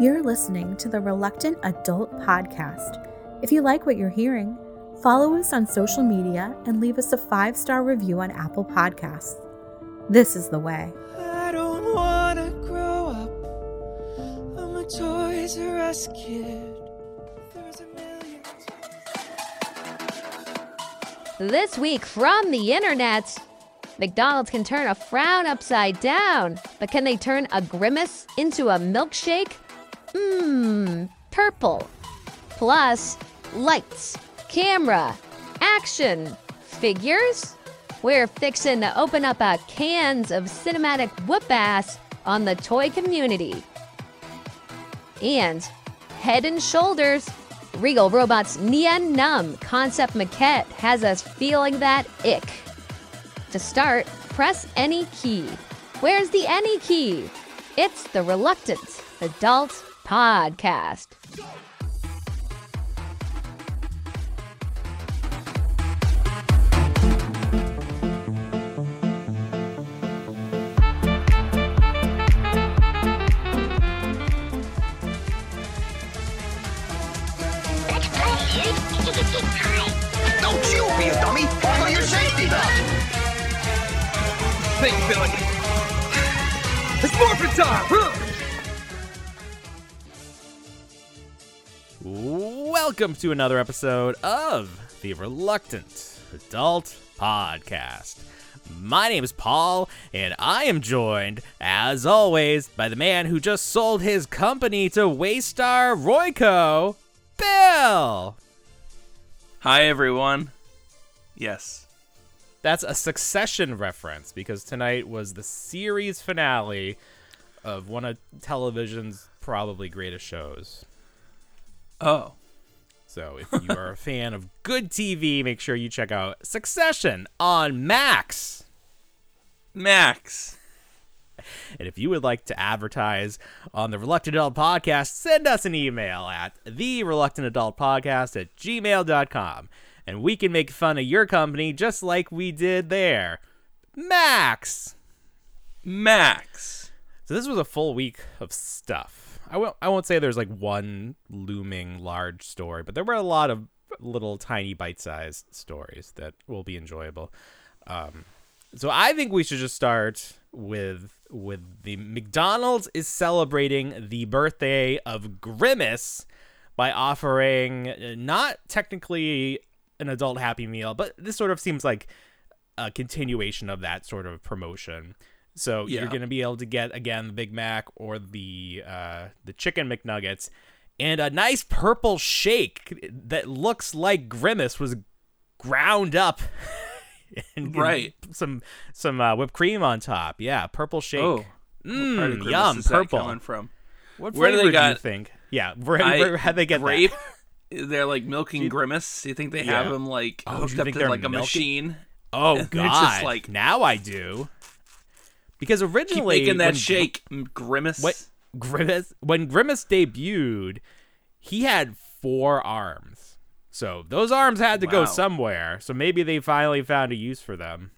You're listening to the Reluctant Adult Podcast. If you like what you're hearing, follow us on social media and leave us a five star review on Apple Podcasts. This is the way. I don't wanna grow up. I'm a Toys R Us kid. There's a million. This week from the internet, McDonald's can turn a frown upside down, but can they turn a grimace into a milkshake? Mmm, purple. Plus, lights, camera, action, figures. We're fixing to open up a Cannes of cinematic whoop ass on the toy community. And Head and Shoulders, Regal Robots Nien Nunb Concept Maquette has us feeling that ick. To start, press any key. Where's the any key? It's the Reluctant Adult Podcast. Don't you be a dummy! Follow your safety belt! Think, Billy. It's morphin' time! Welcome to another episode of the Reluctant Adult Podcast. My name is Paul, and I am joined, as always, by the man who just sold his company to Waystar Royco, Bill. Hi, everyone. Yes. That's a succession reference because tonight was the series finale of one of television's probably greatest shows. Oh. So if you are a fan of good TV, make sure you check out Succession on Max. Max. And if you would like to advertise on the Reluctant Adult Podcast, send us an email at the Reluctant Adult Podcast at gmail.com. And we can make fun of your company just like we did there. Max! Max. So this was a full week of stuff. I won't I won't say there's like one looming large story, but there were a lot of little tiny bite-sized stories that will be enjoyable. Um, so I think we should just start with with the McDonald's is celebrating the birthday of Grimace by offering uh, not technically an adult happy meal, but this sort of seems like a continuation of that sort of promotion. So Yeah. you're gonna be able to get again the Big Mac or the uh, the chicken McNuggets and a nice purple shake that looks like Grimace was ground up and and Right. some some uh, whipped cream on top. Yeah, purple shake. Oh. What part of Mmm, yum, purple. coming from? What Where do they do you got- think? Yeah, where, I- where how'd they get grape? that? They're like milking Grimace. Do you think they have him like Oh, hooked up to like a machine? Oh God! just like- now I do. Because originally Keep making that shake, Grimace. What Grimace when Grimace debuted, he had four arms. So those arms had to go somewhere. So maybe they finally found a use for them.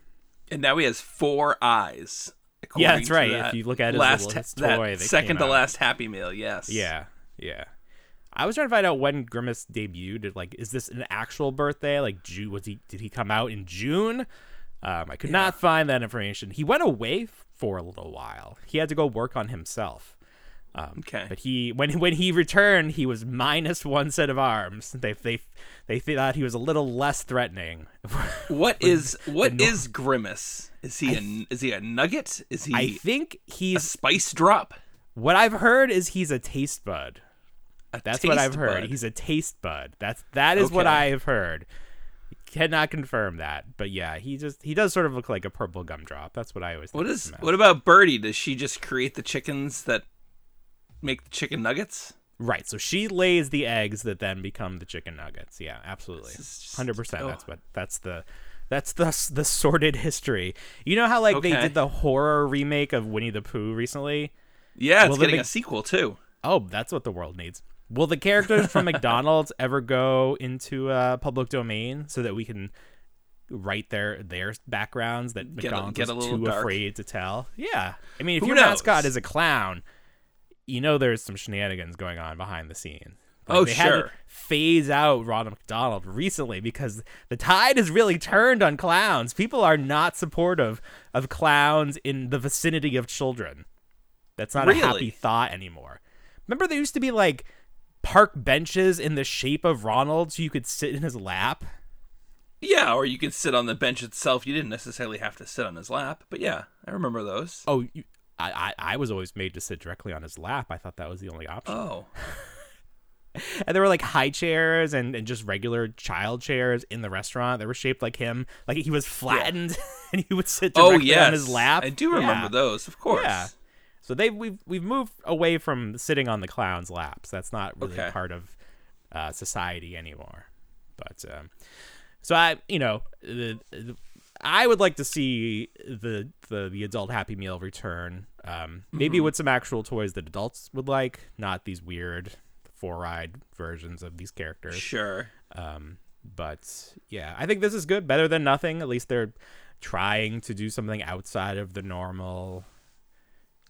And now he has four eyes. Yeah, that's right. that If you look at his last little- his that toy that second to out. last Happy Meal. Yes. Yeah, yeah. I was trying to find out when Grimace debuted. Like, is this an actual birthday? Like, June? Was he? Did he come out in June? Um, I could not find that information. He went away f- for a little while. He had to go work on himself. Um, Okay. But he when when he returned, he was minus one set of arms. They they they thought he was a little less threatening. What is what is Grimace? Is he a is he a nugget? Is he I think he's a spice drop? what I've heard is he's a taste bud. A That's what I've heard. bud? He's a taste bud. That's that is what I have heard. Cannot confirm that, but yeah, he just he does sort of look like a purple gumdrop. That's what I always. What is what about Birdie? Does she just create the chickens that make the chicken nuggets? right? So she lays the eggs that then become the chicken nuggets. Yeah, absolutely, This is just- hundred percent. oh. That's what that's the that's the the sordid history. You know how like they did the horror remake of Winnie the Pooh recently? Yeah, it's Well, getting big- a sequel too. Oh, that's what the world needs. Will the characters from McDonald's ever go into uh, public domain so that we can write their their backgrounds that McDonald's get a little too dark. afraid to tell? Yeah, I mean, if Who your mascot is a clown, you know there's some shenanigans going on behind the scenes. Oh, they had to sure. phase out Ronald McDonald recently because the tide has really turned on clowns. People are not supportive of clowns in the vicinity of children. That's not a happy thought anymore. Remember, there used to be like park benches in the shape of Ronald so you could sit in his lap? Yeah, or you could sit on the bench itself. You didn't necessarily have to sit on his lap, but yeah, I remember those. Oh, you, I, I, I was always made to sit directly on his lap. I thought that was the only option. Oh, And there were like high chairs and, and just regular child chairs in the restaurant that were shaped like him. Like he was flattened and he would sit oh directly yes, on his lap. I do remember Yeah. those, of course. Yeah. So they we've we've moved away from sitting on the clown's laps. That's not really Okay. part of uh, society anymore. But um, so I, you know, the, the, I would like to see the the the adult Happy Meal return. Um, maybe with some actual toys that adults would like, not these weird four-eyed versions of these characters. Sure. Um, but yeah, I think this is good, better than nothing. At least they're trying to do something outside of the normal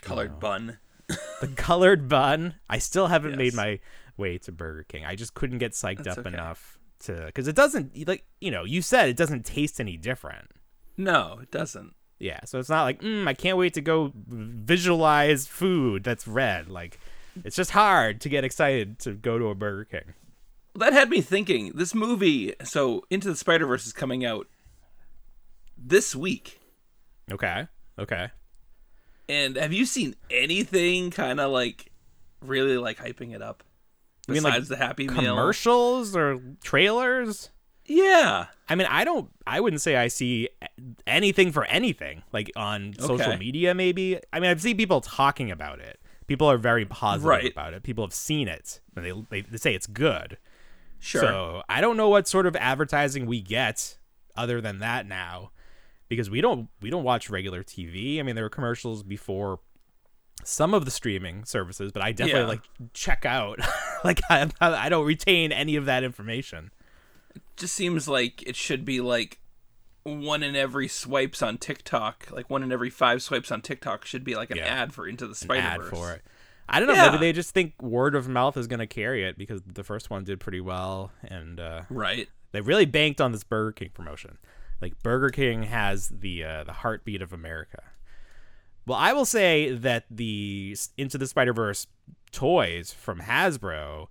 Colored bun. the colored bun. I still haven't made my way to Burger King. I just couldn't get psyched That's up okay. enough to because it doesn't like you know you said it doesn't taste any different. No, it doesn't. Yeah, so it's not like mm, I can't wait to go visualize food that's red. Like it's just hard to get excited to go to a Burger King. That had me thinking. This movie, so Into the Spider Verse, is coming out this week. Okay, okay. And have you seen anything kind of like really like hyping it up? You mean, like, Besides the Happy Meal Commercials or trailers? Yeah. I mean, I don't. I wouldn't say I see anything for anything like on social Okay. media. Maybe. I mean, I've seen people talking about it. People are very positive Right. about it. People have seen it, and they, they they say it's good. Sure. So I don't know what sort of advertising we get other than that now, because we don't we don't watch regular TV. I mean, there were commercials before some of the streaming services, but I definitely Yeah. like check out. like I, I don't retain any of that information. It just seems like it should be like one in every swipes on TikTok, like one in every five swipes on TikTok should be like an Yeah. ad for Into the an Spider ad Verse. for it. I don't know. Yeah. Maybe they just think word of mouth is going to carry it because the first one did pretty well, and uh, Right. they really banked on this Burger King promotion. Like Burger King has the uh, the heartbeat of America. Well, I will say that the Into the Spider Verse toys from Hasbro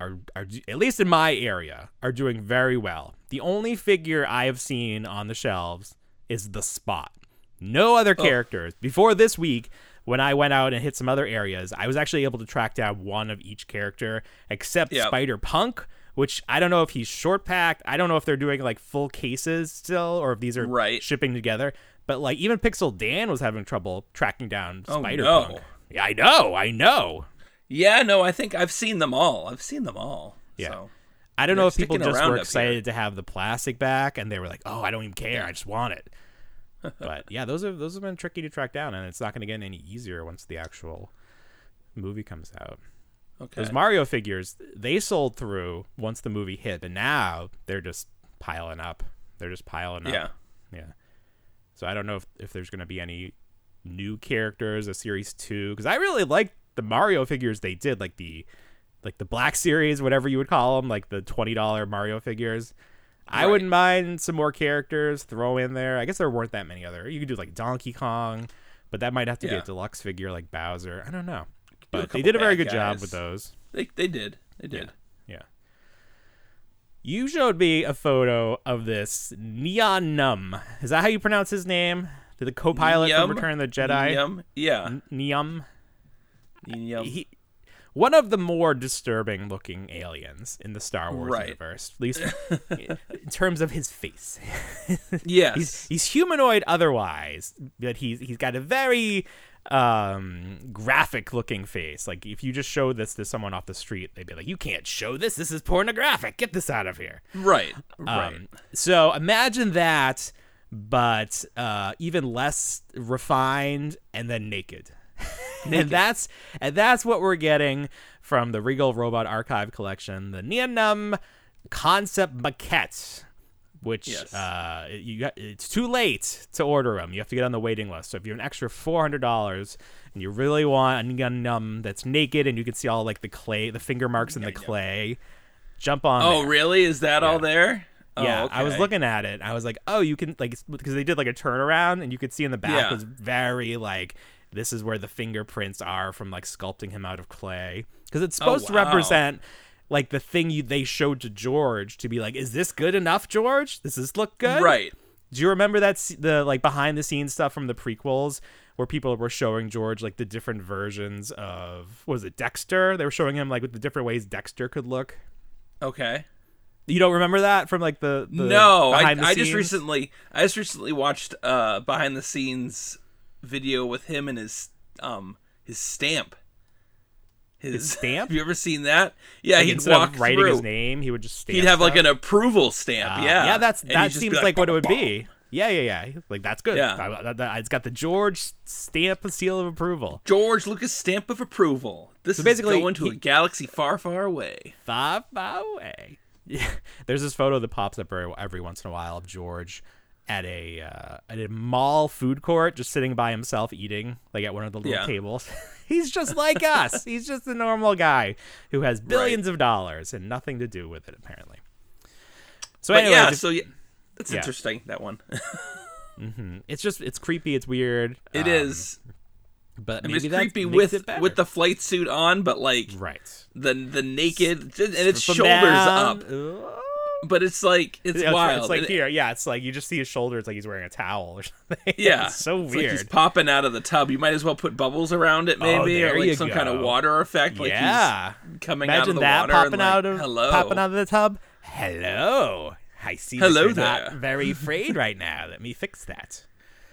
are are at least in my area are doing very well. The only figure I have seen on the shelves is the Spot. No other characters. Before this week, when I went out and hit some other areas, I was actually able to track down one of each character, except Yep. Spider Punk, which I don't know if he's short packed. I don't know if they're doing like full cases still, or if these are Right. shipping together. But like even Pixel Dan was having trouble tracking down Oh, Spider no. Yeah, I know, I know. Yeah, no, I think I've seen them all. I've seen them all. Yeah. So. I don't They're know if people just were excited to have the plastic back and they were like, "Oh, I don't even care. I just want it." but yeah, those are those have been tricky to track down, and it's not going to get any easier once the actual movie comes out. Okay. Those Mario figures, they sold through once the movie hit, but now they're just piling up. They're just piling up. Yeah. Yeah. So I don't know if, if there's going to be any new characters, a series two, because I really like the Mario figures they did, like the like the Black Series, whatever you would call them, like the twenty dollar Mario figures. I wouldn't mind some more characters throw in there. I guess there weren't that many other. You could do like Donkey Kong, but that might have to be a deluxe figure like Bowser. I don't know, but they did a very good job with those. They they did. They did. Yeah. You showed me a photo of this Neon Num. Is that how you pronounce his name? The co-pilot Yum. from Return of the Jedi. Yum. Yeah. N- Neum. He, one of the more disturbing looking aliens in the Star Wars Right. universe, at least in terms of his face. yes. he's he's humanoid otherwise, but he's he's got a very um graphic looking face. Like if you just show this to someone off the street, they'd be like, "You can't show this. This is pornographic. Get this out of here." right. Right. Um, so imagine that, but uh, even less refined and then naked. and that's and that's what we're getting from the Regal Robot Archive collection, the Neonum concept maquette. Which Yes. uh, you got, it's too late to order them. You have to get on the waiting list. So if you have an extra four hundred dollars and you really want a Gundam that's naked and you can see all like the clay, the finger marks in the clay, jump on. Oh, there. really? Is that all there? Oh, Yeah, I was looking at it. I was like, oh, you can like because they did like a turnaround, and you could see in the back Yeah. was very like this is where the fingerprints are from like sculpting him out of clay because it's supposed to Oh, wow. represent like the thing you they showed to George to be like, is this good enough, George? Does this look good? Right. Do you remember that the like behind the scenes stuff from the prequels where people were showing George like the different versions of was it Dexter? They were showing him like with the different ways Dexter could look. Okay. You don't remember that from like the, the no, I, the I just recently I just recently watched uh behind the scenes video with him and his um his stamp. His, stamp? Have you ever seen that? Yeah, Like, he'd walk writing through. his name, he would just stamp He'd have like an approval stamp. Ah, yeah, yeah. That's And that seems like, what it would "Bah, bah, be. Yeah, yeah, yeah. Like that's good. Yeah. I- that- that- it's got the George stamp and seal of approval. George Lucas stamp of approval. This So is basically, going to he- a galaxy far, far away. Far, far away. Yeah. There's this photo that pops up every, every once in a while of George at a uh, at a mall food court, just sitting by himself eating, like at one of the little Yeah. tables. He's just like us. He's just a normal guy who has billions of dollars and nothing to do with it, apparently. So But anyway, yeah, so yeah, that's Yeah. interesting. That one. it's just it's creepy, it's weird. It um, is. but I mean, maybe it's that creepy with with the flight suit on, but like right the the naked and its From shoulders down- up. Ugh. But it's like it's Yeah, wild. It's like it- here, yeah. It's like you just see his shoulders, like he's wearing a towel or something. Yeah, it's so It's like weird. he's popping out of the tub. You might as well put bubbles around it, maybe, Oh, or like some kind of water effect. Like yeah, coming out of the that water popping and like, out of hello, popping out of the tub. Hello, I see. Hello there. Not very afraid right now. Let me fix that.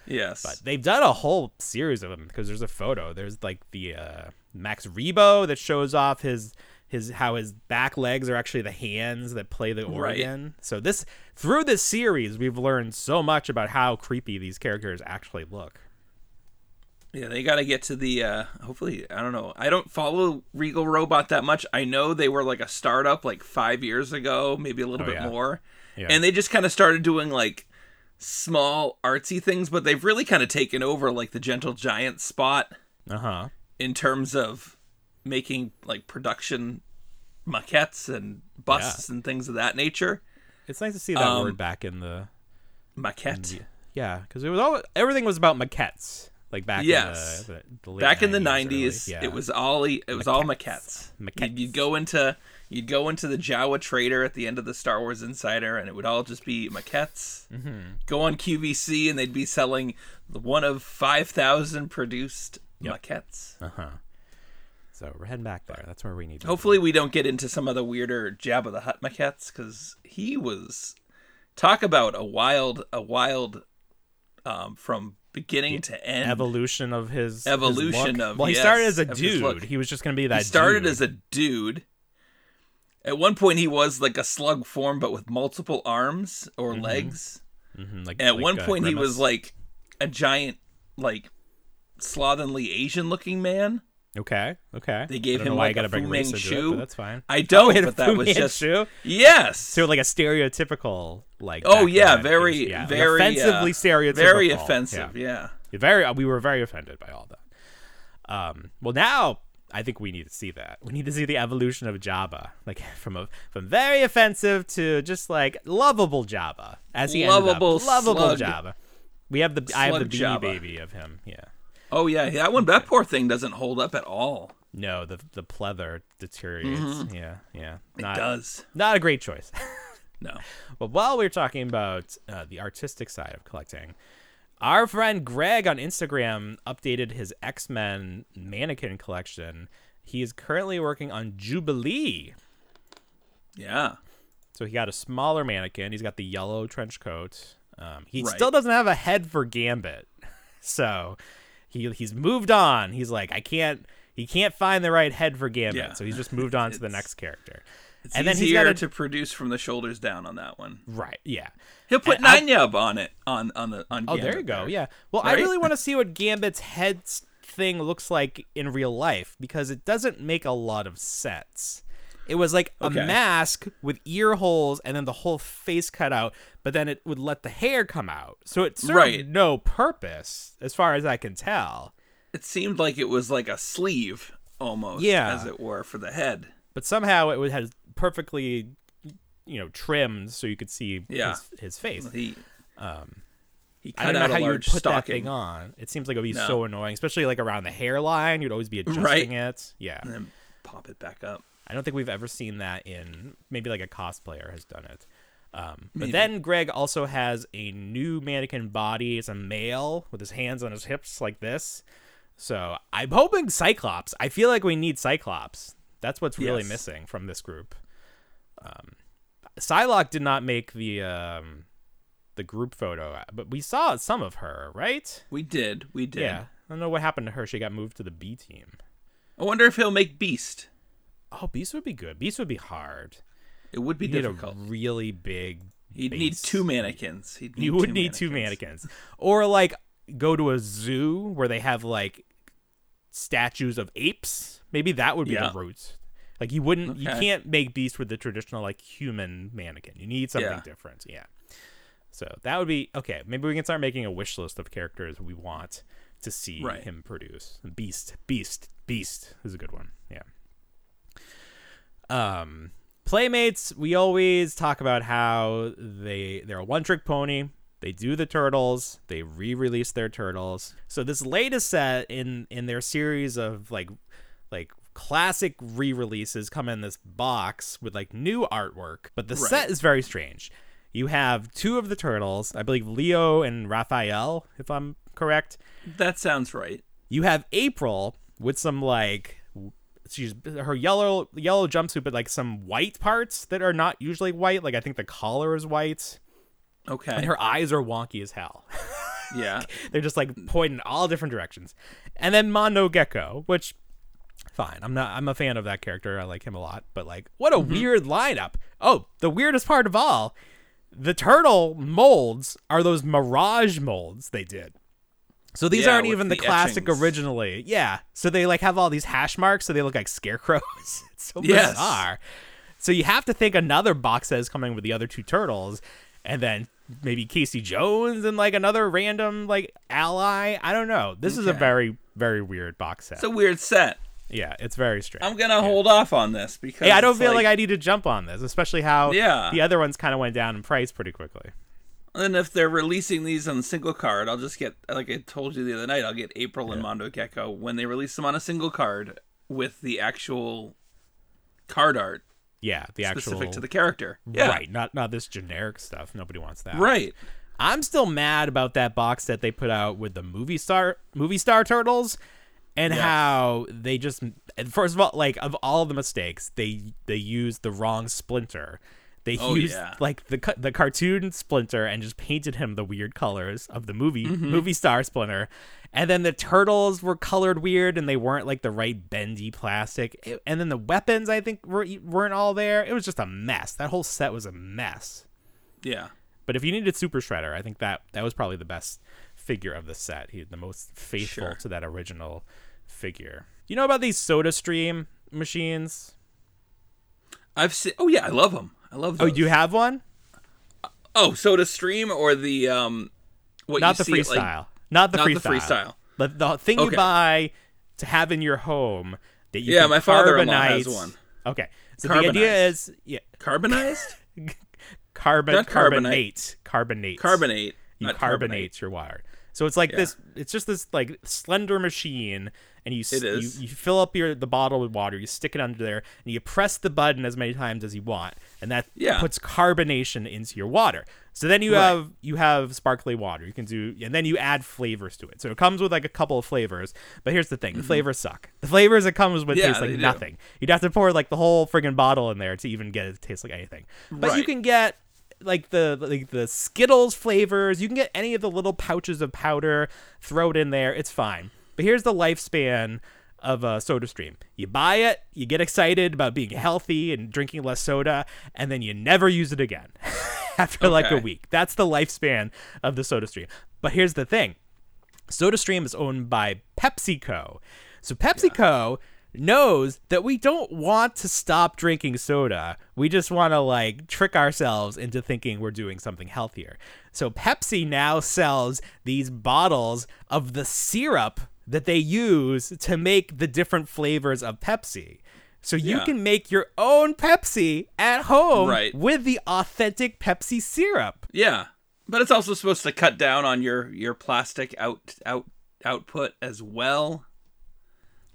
Yes, But they've done a whole series of them because there's a photo. There's like the uh, Max Rebo that shows off his his how his back legs are actually the hands that play the Right. organ. So this through this series, we've learned so much about how creepy these characters actually look. yeah, they got to get to the. uh Hopefully, I don't know. I don't follow Regal Robot that much. I know they were like a startup like five years ago, maybe a little Oh, bit yeah. more, Yeah. and they just kind of started doing like small artsy things, but they've really kind of taken over like the Gentle Giant spot. Uh huh. in terms of making like production maquettes and busts and things of that nature. It's nice to see that Um, word back in the Maquette. yeah, because it was all everything was about maquettes. Like back Yes. in the, the, the Back in the 90s, yeah. it was all it was all maquettes. Maquettes. You'd, go into you'd go into the Jawa Trader at the end of the Star Wars Insider, and it would all just be maquettes. Mm-hmm. Go on QVC, and they'd be selling one of five thousand produced maquettes. Uh-huh. So we're heading back there. That's where we need to. Hopefully, we don't get into some of the weirder Jabba the Hutt maquettes because he was talk about a wild, a wild, um, from beginning to end. evolution of his his Evolution look. of- well, he yes, started as a dude. He was just gonna be that. he started dude. as a dude. At one point, he was like a slug form, but with multiple arms or legs. Mhm, like, at like, one point, he was like a giant, like slovenly Asian-looking man. Okay, okay. They gave I him why like you gotta a bring Fu race into it, that's fine. I don't, he had a but that Fu was just yes. So like a stereotypical like. Oh yeah, very, was- yeah, very offensively uh, stereotypical. Very offensive. Yeah. Very, we were very offended by all that. Um, well, now I think we need to see that. We need to see the evolution of Jabba, like from a from very offensive to just like lovable Jabba, as he Lovable lovable slug. Jabba. We have the I have the Slug beanie Jabba. baby of him. Yeah. Oh yeah, that one. That poor thing doesn't hold up at all. No, the the pleather deteriorates. Yeah, yeah. It does. not a great choice. No. But while we are talking about uh, the artistic side of collecting, our friend Greg on Instagram updated his X Men mannequin collection. He is currently working on Jubilee. Yeah. So he got a smaller mannequin. He's got the yellow trench coat. Um, he Right. still doesn't have a head for Gambit. So he he's moved on. He's like, I can't. He can't find the right head for Gambit. Yeah. So he's just moved on to the next character. It's And then he's got to produce from the shoulders down on that one. Right. Yeah. He'll put And I- on it on on the on. Oh, there you go. there. Yeah. Well, I really want to see what Gambit's head thing looks like in real life because it doesn't make a lot of sense. It was like a mask with ear holes and then the whole face cut out, but then it would let the hair come out. So it served Right. no purpose, as far as I can tell. It seemed like it was like a sleeve almost, Yeah. as it were, for the head. But somehow it would had perfectly, you know, trimmed so you could see Yeah. his, his face. He um, he I cut don't know how a you put that thing on. It seems like it would be No. so annoying, especially like around the hairline. You'd always be adjusting Right. it. Yeah. and then pop it back up. I don't think we've ever seen that in maybe like a cosplayer has done it. Um, but then Greg also has a new mannequin body. It's a male with his hands on his hips like this. So I'm hoping Cyclops. I feel like we need Cyclops. That's what's really Yes. missing from this group. Um, Psylocke did not make the um, the group photo, but we saw some of her, right? We did, we did. Yeah. I don't know what happened to her. She got moved to the B team. I wonder if he'll make Beast. Oh, Beast would be good. Beast would be hard. It would be You need difficult. a really big. He'd need two mannequins. He'd need You would two need two mannequins. mannequins, or like go to a zoo where they have like statues of apes. Maybe that would be Yeah. the route. Like you wouldn't, you can't make Beast with the traditional like human mannequin. You need something Yeah. different. Yeah. So that would be okay. Maybe we can start making a wish list of characters we want to see Right. him produce. Beast, Beast, Beast is a good one. Um, Playmates, we always talk about how they they're a one trick pony. They do the turtles. They re-release their turtles. So this latest set in in their series of like like classic re-releases come in this box with like new artwork, but the Right. set is very strange. You have two of the turtles, I believe Leo and Raphael, if I'm correct. That sounds right. You have April with some like she's her yellow yellow jumpsuit, but like some white parts that are not usually white. Like I think the collar is white, Okay. and her eyes are wonky as hell. yeah. They're just like pointing all different directions. And then Mondo Gecko, which fine. I'm not I'm a fan of that character. I like him a lot, but like what a mm-hmm. weird lineup. Oh, the weirdest part of all, the turtle molds are those mirage molds they did. So these Yeah, aren't even the, the classic etchings. originally. Yeah. So they like have all these hash marks so they look like scarecrows. it's so Yes. bizarre. So you have to think another box set is coming with the other two turtles, and then maybe Casey Jones and like another random like ally. I don't know. This is a very very weird box set. It's a weird set. yeah, it's very strange. I'm gonna hold off on this because Hey, I don't feel like, I need to jump on this, especially how Yeah. the other ones kind of went down in price pretty quickly. And if they're releasing these on single card, I'll just get like I told you the other night. I'll get April and Mondo Gecko when they release them on a single card with the actual card art Yeah, the actual specific to the character. Yeah. right, not not this generic stuff. Nobody wants that. Right. I'm still mad about that box that they put out with the movie star movie star turtles and Yes. how they just first of all like of all the mistakes they they used the wrong splinter. They Oh, used yeah. like the the cartoon splinter and just painted him the weird colors of the movie Mm-hmm. movie star splinter. And then the turtles were colored weird and they weren't like the right bendy plastic. It- and then the weapons I think were weren't all there. It was just a mess. That whole set was a mess. Yeah. But if you needed Super Shredder, I think that that was probably the best figure of the set. He the most faithful Sure. to that original figure. You know about these Soda Stream machines? I've seen. Oh yeah, I love them. I love. Oh, Those. you have one? Oh, Soda Stream or the um, what Not the see freestyle. like- not the not freestyle. the freestyle. The, the thing you buy to have in your home that you Yeah, can my father-in-law has one. Okay. So the idea is yeah, Carbonized. carbon Not carbonate carbonate. carbonate Carbonate. you not carbonate your water. So it's like Yeah. this. It's just this like slender machine, and you. You, you fill up your the bottle with water. You stick it under there, and you press the button as many times as you want, and that Yeah. puts carbonation into your water. So then you Right. have you have sparkly water. You can do, and then you add flavors to it. So it comes with like a couple of flavors. But here's the thing: the flavors suck. The flavors it comes with Mm-hmm. Yeah, taste like do. nothing. You'd have to pour like the whole friggin' bottle in there to even get it to taste like anything. But you can get like the like the Skittles flavors. You can get any of the little pouches of powder, throw it in there. It's fine. But here's the lifespan of a soda stream. You buy it, you get excited about being healthy and drinking less soda, and then you never use it again after like a week. That's the lifespan of the soda stream. But here's the thing. SodaStream is owned by PepsiCo. So PepsiCo knows that we don't want to stop drinking soda. We just want to like trick ourselves into thinking we're doing something healthier. So Pepsi now sells these bottles of the syrup that they use to make the different flavors of Pepsi. So you Yeah. can make your own Pepsi at home Right. with the authentic Pepsi syrup. Yeah, but it's also supposed to cut down on your your plastic out out output as well.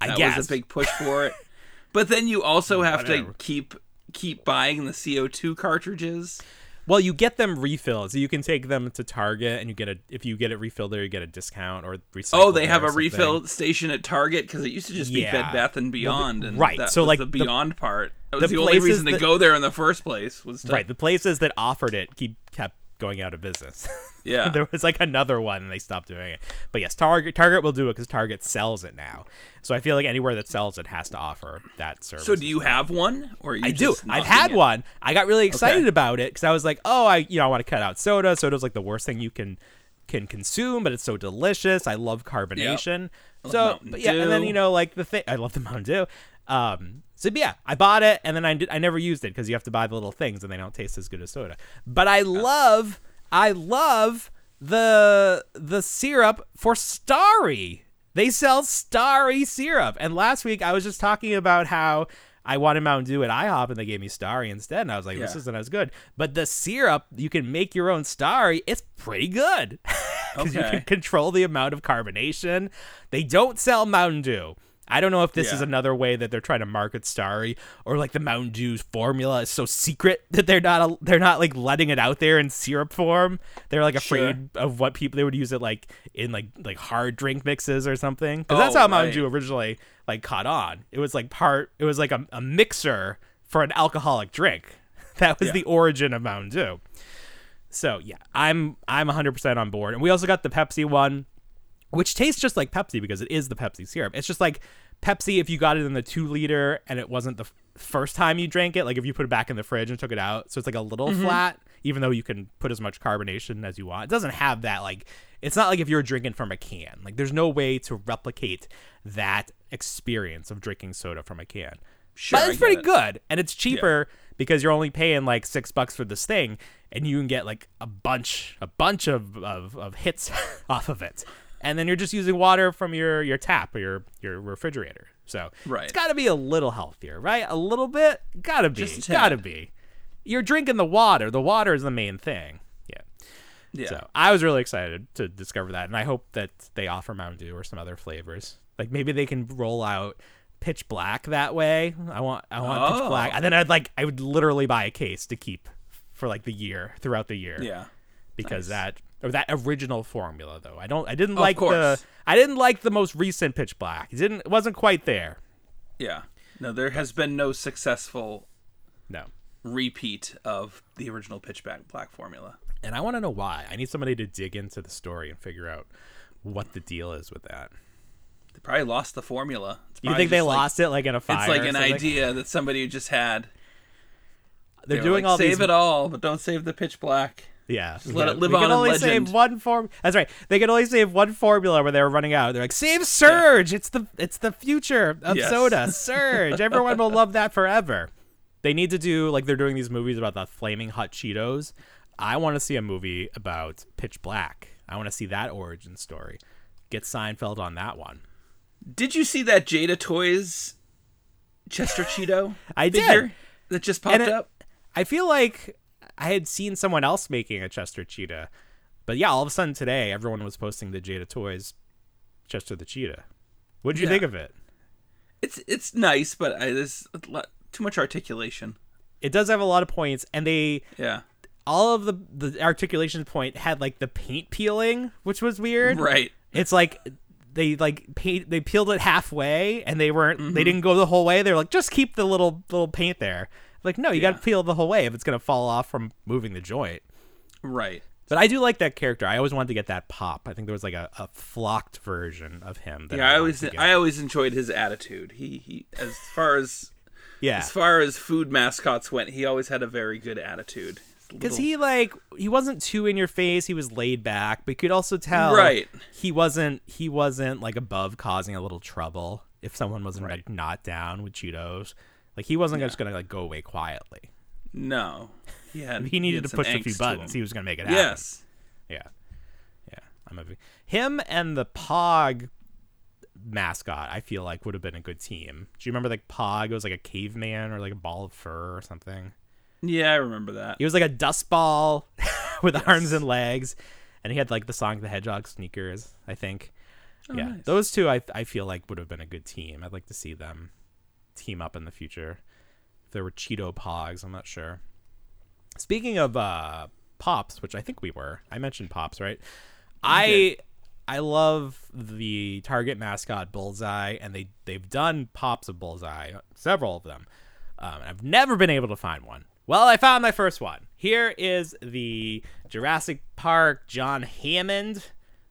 I That guess. was a big push for it. but then you also mm, have Whatever. to keep keep buying the CO2 cartridges. Well, you get them refilled, so you can take them to Target, and you get a if you get it refilled there, you get a discount or recycle. Oh, they have a something. refill station at Target because it used to just be Yeah. Bed Bath and Beyond, and right, that so, was like, the the- Beyond part. That the was the, only places reason to go there in the first place. Was to, Right, the places that offered it keep kept going out of business. Yeah. there was like another one, and they stopped doing it. But yes, Target Target will do it because Target sells it now. So I feel like anywhere that sells it has to offer that service. So do you have one, or I do. I've had it? one. I got really excited Okay. about it because I was like, oh, I you know I want to cut out soda. Soda's like the worst thing you can can consume, but it's so delicious. I love carbonation. love So but yeah, and then you know like the thing I love the Mountain Dew. Um, so yeah, I bought it and then I did, I never used it because you have to buy the little things and they don't taste as good as soda. But I love I love the the syrup for Starry. They sell Starry syrup. And last week I was just talking about how I wanted Mountain Dew at IHOP and they gave me Starry instead. And I was like, this Yeah. isn't as good. But the syrup, you can make your own Starry. It's pretty good. Because you can control the amount of carbonation. They don't sell Mountain Dew. I don't know if this is another way that they're trying to market Starry or like the Mountain Dew's formula is so secret that they're not they're not like letting it out there in syrup form. They're like afraid of what people they would use it like in like like hard drink mixes or something. Because that's Oh, how Mountain. Dew originally like caught on. It was like part it was like a, a mixer for an alcoholic drink. That was Yeah. the origin of Mountain Dew. So yeah, I'm I'm 100% on board. And we also got the Pepsi one, which tastes just like Pepsi because it is the Pepsi syrup. It's just like Pepsi if you got it in the two liter and it wasn't the f- first time you drank it. Like if you put it back in the fridge and took it out, so it's like a little mm-hmm. flat, even though you can put as much carbonation as you want. It doesn't have that like. It's not like if you're drinking from a can. Like there's no way to replicate that experience of drinking soda from a can. Sure, but it's pretty it. good, and it's cheaper because you're only paying like six bucks for this thing, and you can get like a bunch, a bunch of of, of hits off of it, and then you're just using water from your your tap or your your refrigerator. So Right. it's got to be a little healthier, right? A little bit, gotta be, Just gotta be. You're drinking the water. The water is the main thing. Yeah. Yeah. So I was really excited to discover that, and I hope that they offer Mountain Dew or some other flavors. Like maybe they can roll out Pitch Black that way. I want I want Pitch Oh. Black, and then I'd like I would literally buy a case to keep for like the year throughout the year. yeah. Because that or that original formula though. I don't I didn't Of like the. I didn't like the most recent Pitch Black. It didn't it wasn't quite there. Yeah. No, there has been no successful No. repeat of the original Pitch Black Black formula. And I want to know why. I need somebody to dig into the story and figure out what the deal is with that. They probably lost the formula. You think they like- lost it like in a fire? It's like an idea that somebody just had. They're They doing like, all save these it all, but don't save the pitch black. Yeah, let yeah. it live we on can only legend. save one form. That's right. They can only save one formula where they were running out. They're like, save Surge. It's the it's the future of Yes. soda. Surge. Everyone will love that forever. They need to do like they're doing these movies about the flaming hot Cheetos. I want to see a movie about Pitch Black. I want to see that origin story. Get Seinfeld on that one. Did you see that Jada Toys Chester Cheeto I did. that just popped it- up? I feel like I had seen someone else making a Chester Cheetah, but yeah, all of a sudden today everyone was posting the Jada Toys Chester the Cheetah. What did you Yeah. think of it? It's it's nice, but I, there's a lot, too much articulation. It does have a lot of points, and they Yeah. all of the the articulation point had like the paint peeling, which was weird. Right. It's like they like paint they peeled it halfway, and they weren't Mm-hmm. they didn't go the whole way. They were like, just keep the little little paint there. Like, no, you got to peel the whole way if it's gonna fall off from moving the joint. Right. But I do like that character. I always wanted to get that pop. I think there was like a, a flocked version of him. That Yeah, I wanted always. I always enjoyed his attitude. He he as far as yeah, as far as food mascots went, he always had a very good attitude. because Little- he like he wasn't too in your face. He was laid back, but you could also tell Right. he wasn't he wasn't like above causing a little trouble. if someone wasn't like not down with Cheetos. Like he wasn't just gonna like go away quietly. No. Yeah. If he needed to push a few buttons, he was gonna make it happen. Yes. Yeah. Yeah. I'm a big him and the Pog mascot, I feel like would have been a good team. Do you remember like Pog? It was like a caveman or like a ball of fur or something. Yeah, I remember that. He was like a dust ball with arms and legs, and he had like the Sonic the Hedgehog sneakers. I think. Oh, yeah, nice. those two I I feel like would have been a good team. I'd like to see them team up in the future. If there were Cheeto Pogs, I'm not sure. Speaking of uh pops, which I think we were, I mentioned pops, right? I I love the Target mascot Bullseye, and they they've done pops of Bullseye, several of them. Um, I've never been able to find one. Well, I found my first one. Here is the Jurassic Park John Hammond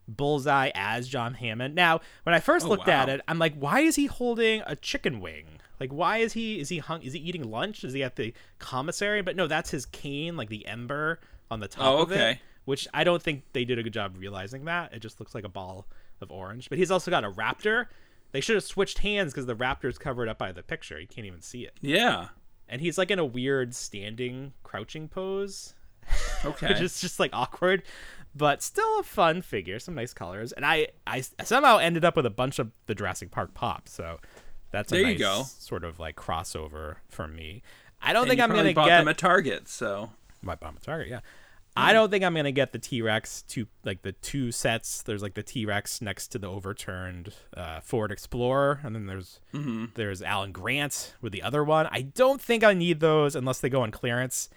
Bullseye as John Hammond. Now, when I first Oh, looked at it, I'm like, why is he holding a chicken wing? Like, why is he is he hung? Is he eating lunch? Is he at the commissary? But no, that's his cane, like the ember on the top Oh, of it. okay. Which I don't think they did a good job realizing that. It just looks like a ball of orange. But he's also got a raptor. They should have switched hands because the raptor's covered up by the picture. You can't even see it. Yeah. And he's like in a weird standing, crouching pose Okay. which is just like awkward, but still a fun figure. Some nice colors, and I I somehow ended up with a bunch of the Jurassic Park pops. So that's a There you nice go. sort of like crossover for me. I don't And think you I'm gonna bought get them at Target, so my bomb target. Yeah. I don't think I'm gonna get the T Rex two like the two sets. There's like the T Rex next to the overturned uh, Ford Explorer, and then there's Mm-hmm. there's Alan Grant with the other one. I don't think I need those unless they go on clearance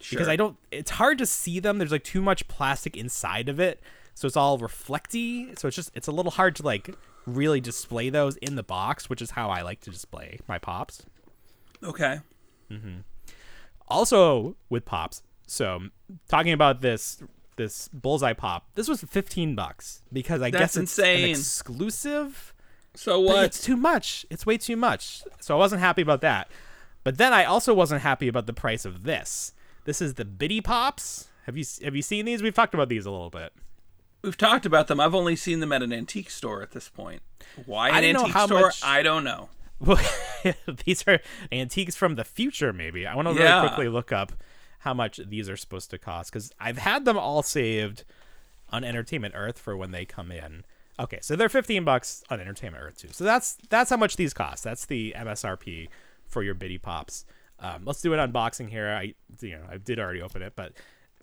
sure. because I don't. It's hard to see them. There's like too much plastic inside of it, so it's all reflecty. So it's just it's a little hard to like really display those in the box, which is how I like to display my pops. okay. Mm-hmm. Also with pops. So talking about this this bullseye pop, this was 15 bucks because I That's guess it's insane. an exclusive. So what? it's too much. It's way too much. So I wasn't happy about that. But then I also wasn't happy about the price of this. This is the Bitty Pops. Have you have you seen these? We've talked about these a little bit. We've talked about them. I've only seen them at an antique store at this point. Why I an antique how store? much- I don't know. Well, these are antiques from the future. Maybe I want to Yeah. really quickly look up how much these are supposed to cost because I've had them all saved on Entertainment Earth for when they come in. Okay, so they're 15 bucks on Entertainment Earth too. So that's that's how much these cost. That's the MSRP for your Bitty Pops. Um, let's do an unboxing here. I you know I did already open it, but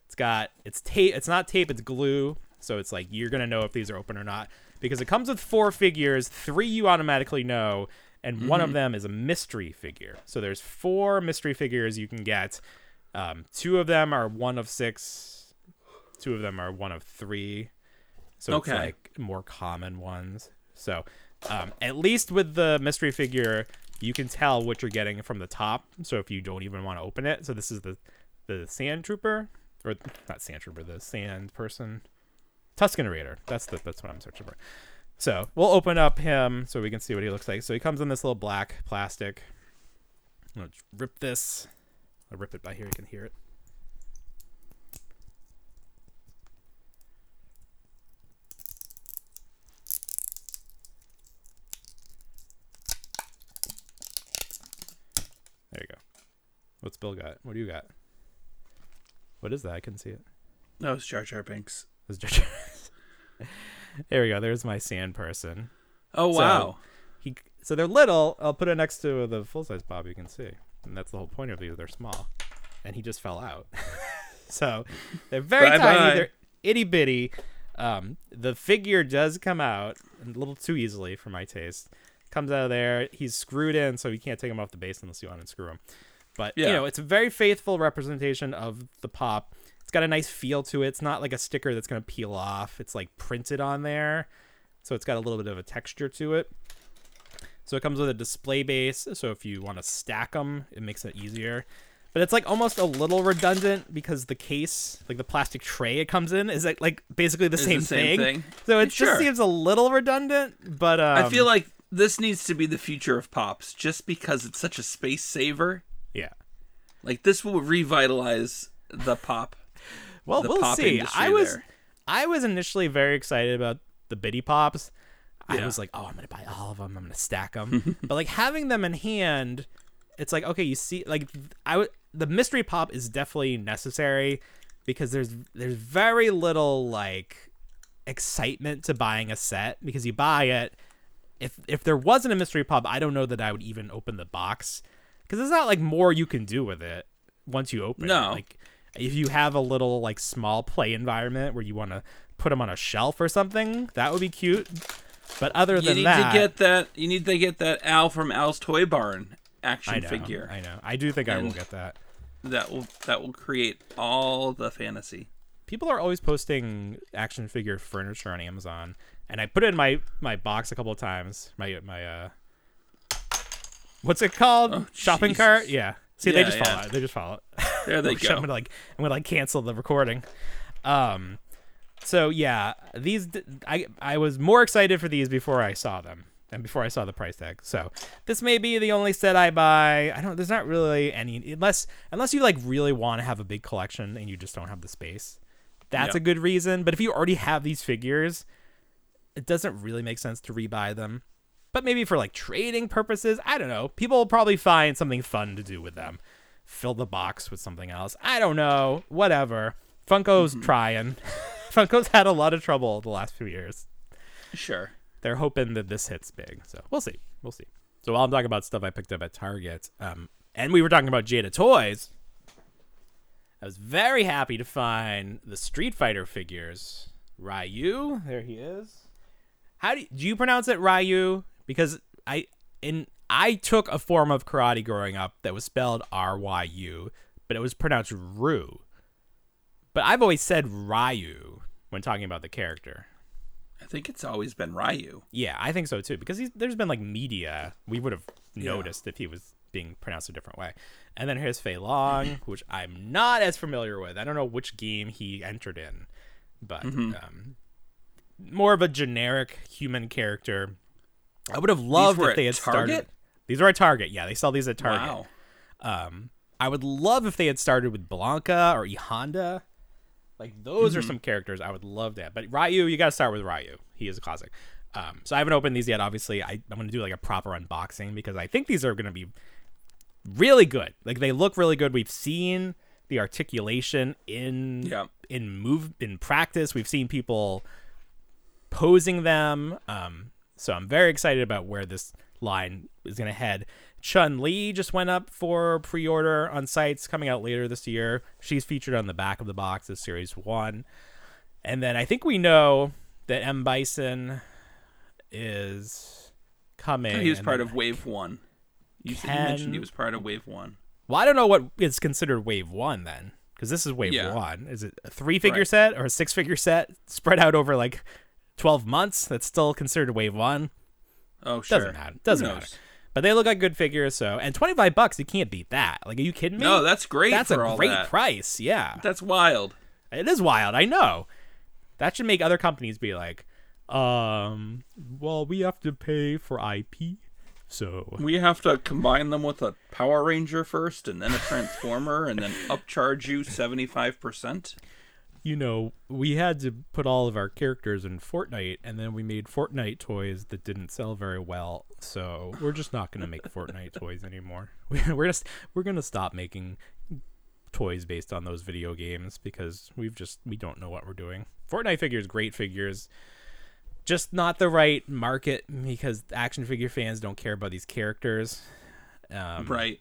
it's got it's tape. It's not tape. It's glue. So it's like you're gonna know if these are open or not because it comes with four figures. Three you automatically know, and one of them is a mystery figure. So there's four mystery figures you can get. Um, two of them are one of six. Two of them are one of three. So Okay. it's like more common ones. So um, at least with the mystery figure, you can tell what you're getting from the top. So if you don't even want to open it, so this is the the sand trooper or not sand trooper, the sand person, Tusken Raider. That's the that's what I'm searching for. So we'll open up him so we can see what he looks like. So he comes in this little black plastic. I'm gonna rip this. I'll rip it by here. You can hear it. There you go. What's Bill got? What do you got? What is that? I couldn't see it. No, it's Jar Jar Binks. It's just- there we go. There's my sand person. Oh So- wow. He so they're little. I'll put it next to the full size Pop. You can see, and that's the whole point of these. They're small, and he just fell out. so they're very Bye-bye. tiny. They're itty bitty. Um, the figure does come out a little too easily for my taste. Comes out of there. He's screwed in, so you can't take him off the base unless you want to unscrew him. But you know, it's a very faithful representation of the pop. It's got a nice feel to it. It's not like a sticker that's gonna peel off. It's like printed on there, so it's got a little bit of a texture to it. So it comes with a display base. So if you want to stack them, it makes it easier. But it's like almost a little redundant because the case, like the plastic tray it comes in, is like, like basically the same, the same thing. thing. So it Sure. just seems a little redundant. But um, I feel like this needs to be the future of pops, just because it's such a space saver. yeah. Like this will revitalize the pop. Well, we'll see. I was there. I was initially very excited about the Bitty Pops. I was like, oh, I'm gonna buy all of them. I'm gonna stack them. but like having them in hand, it's like okay, you see, like I would the mystery pop is definitely necessary because there's there's very little like excitement to buying a set because you buy it. If if there wasn't a mystery pop, I don't know that I would even open the box because there's not like more you can do with it once you open it. No. Like if you have a little like small play environment where you want to put them on a shelf or something, that would be cute. But other You than need that, to get that. You need to get that Al from Al's Toy Barn action I know, figure. I know. I do think I will get that. That will that will create all the fantasy. People are always posting action figure furniture on Amazon, and I put it in my my box a couple of times. My my uh, what's it called? Oh, Shopping Jesus. cart? Yeah. See, they just yeah. follow it. They just follow it. There they go. I'm gonna like I'm gonna like cancel the recording. Um, so yeah, these I I was more excited for these before I saw them and before I saw the price tag. So this may be the only set I buy. I don't. There's not really any unless unless you like really want to have a big collection and you just don't have the space. That's Yeah. a good reason. But if you already have these figures, it doesn't really make sense to rebuy them. But maybe for like trading purposes, I don't know. People will probably find something fun to do with them. Fill the box with something else. I don't know. Whatever. Funko's trying. Funko's had a lot of trouble the last few years. Sure. They're hoping that this hits big. So we'll see. We'll see. So while I'm talking about stuff I picked up at Target, um, and we were talking about Jada Toys, I was very happy to find the Street Fighter figures. Ryu, there he is. How do you, do you pronounce it Ryu? Because I in I took a form of karate growing up that was spelled R Y U, but it was pronounced Ru. But I've always said Ryu when talking about the character. I think it's always been Ryu. Yeah, I think so too. Because he's, there's been like media, we would have noticed if he was being pronounced a different way. And then here's Fei Long, which I'm not as familiar with. I don't know which game he entered in, but Mm-hmm. um, more of a generic human character. I would have loved if they had started. These are at Target. Yeah, they sell these at Target. Wow. Um, I would love if they had started with Blanka or E Honda. Like those Mm-hmm. are some characters I would love to have. But Ryu, you got to start with Ryu. He is a classic. Um, so I haven't opened these yet. Obviously, I, I'm going to do like a proper unboxing because I think these are going to be really good. Like they look really good. We've seen the articulation in Yeah. in move in practice. We've seen people posing them. Um, so I'm very excited about where this line is going to head. Chun Li just went up for pre-order on sites coming out later this year. She's featured on the back of the box as Series One, and then I think we know that M Bison is coming. He was part of Wave One. You, said, you mentioned he was part of Wave One. Well, I don't know what is considered Wave One then, because this is Wave Yeah. One. Is it a three-figure Right. set or a six-figure set spread out over like twelve months? That's still considered Wave One. Oh, sure. Doesn't matter. Doesn't matter. But they look like good figures. So and twenty-five bucks, you can't beat that. Like, are you kidding me? No, that's great That's a great that. price. Yeah, That's wild. it is wild. I know. That should make other companies be like, um, well, we have to pay for IP. So We have to combine them with a Power Ranger first, and then a Transformer, and then upcharge you seventy five percent. You know, we had to put all of our characters in Fortnite, and then we made Fortnite toys that didn't sell very well. So we're just not going to make Fortnite toys anymore. We- We're just we're going to stop making toys based on those video games because we've just we don't know what we're doing. Fortnite figures, great figures, just not the right market because action figure fans don't care about these characters. Um, Right.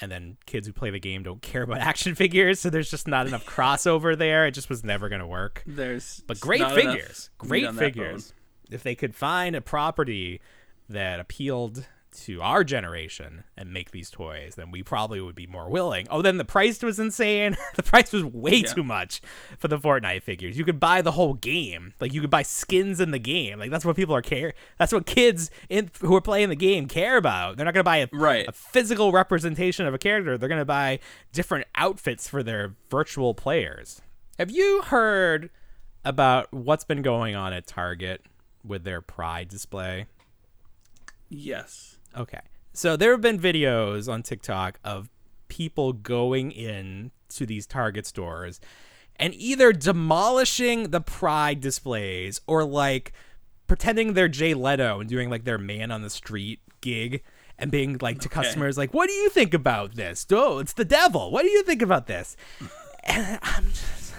And then kids who play the game don't care about action figures, so there's just not enough crossover there. It just was never going to work. There's But great figures, great figures. If they could find a property that appealed to our generation and make these toys, then we probably would be more willing. Oh, then the price was insane. the price was way Yeah. too much for the Fortnite figures. You could buy the whole game. Like you could buy skins in the game. Like that's what people are care. That's what kids in who are playing the game care about. They're not going to buy a, Right. a physical representation of a character. They're going to buy different outfits for their virtual players. Have you heard about what's been going on at Target with their Pride display? Yes. Okay. So there have been videos on TikTok of people going in to these Target stores and either demolishing the Pride displays or like pretending they're Jay Leno and doing like their man on the street gig and being like to customers like, "What do you think about this? Oh, it's the devil. What do you think about this?" And I'm just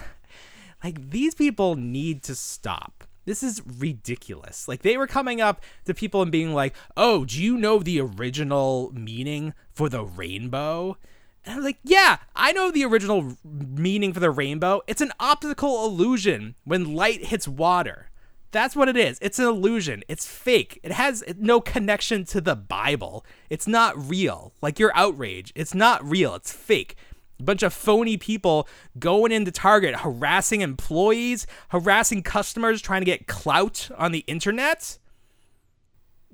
like, these people need to stop. This is ridiculous. Like they were coming up to people and being like, "Oh, do you know the original meaning for the rainbow?" And I'm like, "Yeah, I know the original meaning for the rainbow. It's an optical illusion when light hits water." That's what it is. It's an illusion. It's fake. It has no connection to the Bible. It's not real. Like your outrage. It's not real. It's fake. A bunch of phony people going into Target, harassing employees, harassing customers, trying to get clout on the internet.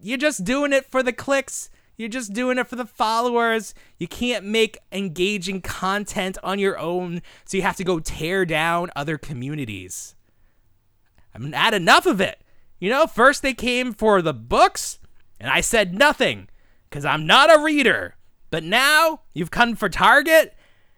You're just doing it for the clicks. You're just doing it for the followers. You can't make engaging content on your own, so you have to go tear down other communities. I've had enough of it. You know, first they came for the books, and I said nothing because I'm not a reader. But now you've come for Target,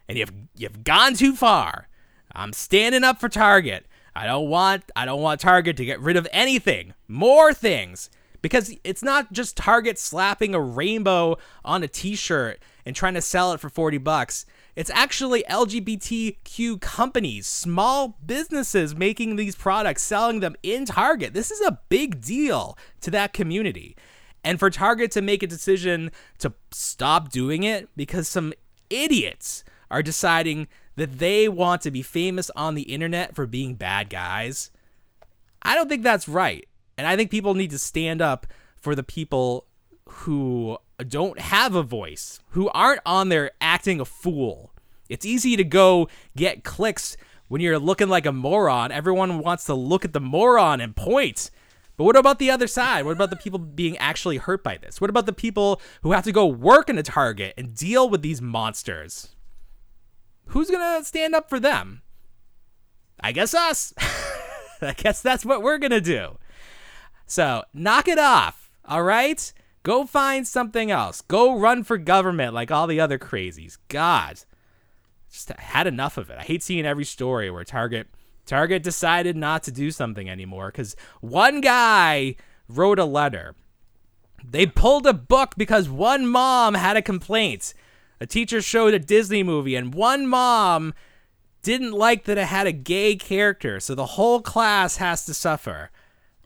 and you've you've gone too far. I'm standing up for Target. I don't want I don't want Target to get rid of anything. More things. Because it's not just Target slapping a rainbow on a t-shirt and trying to sell it for 40 bucks. It's actually LGBTQ companies, small businesses making these products, selling them in Target. This is a big deal to that community. And for Target to make a decision to stop doing it because some idiots are deciding that they want to be famous on the internet for being bad guys, I don't think that's right. And I think people need to stand up for the people who don't have a voice, who aren't on there acting a fool. It's easy to go get clicks when you're looking like a moron. Everyone wants to look at the moron and point. But what about the other side? What about the people being actually hurt by this? What about the people who have to go work in a Target and deal with these monsters? Who's going to stand up for them? I guess us. I guess that's what we're going to do. So knock it off, all right? Go find something else. Go run for government like all the other crazies. God, just had enough of it. I hate seeing every story where Target Target decided not to do something anymore because one guy wrote a letter. They pulled a book because one mom had a complaint. A teacher showed a Disney movie, and one mom didn't like that it had a gay character, so the whole class has to suffer.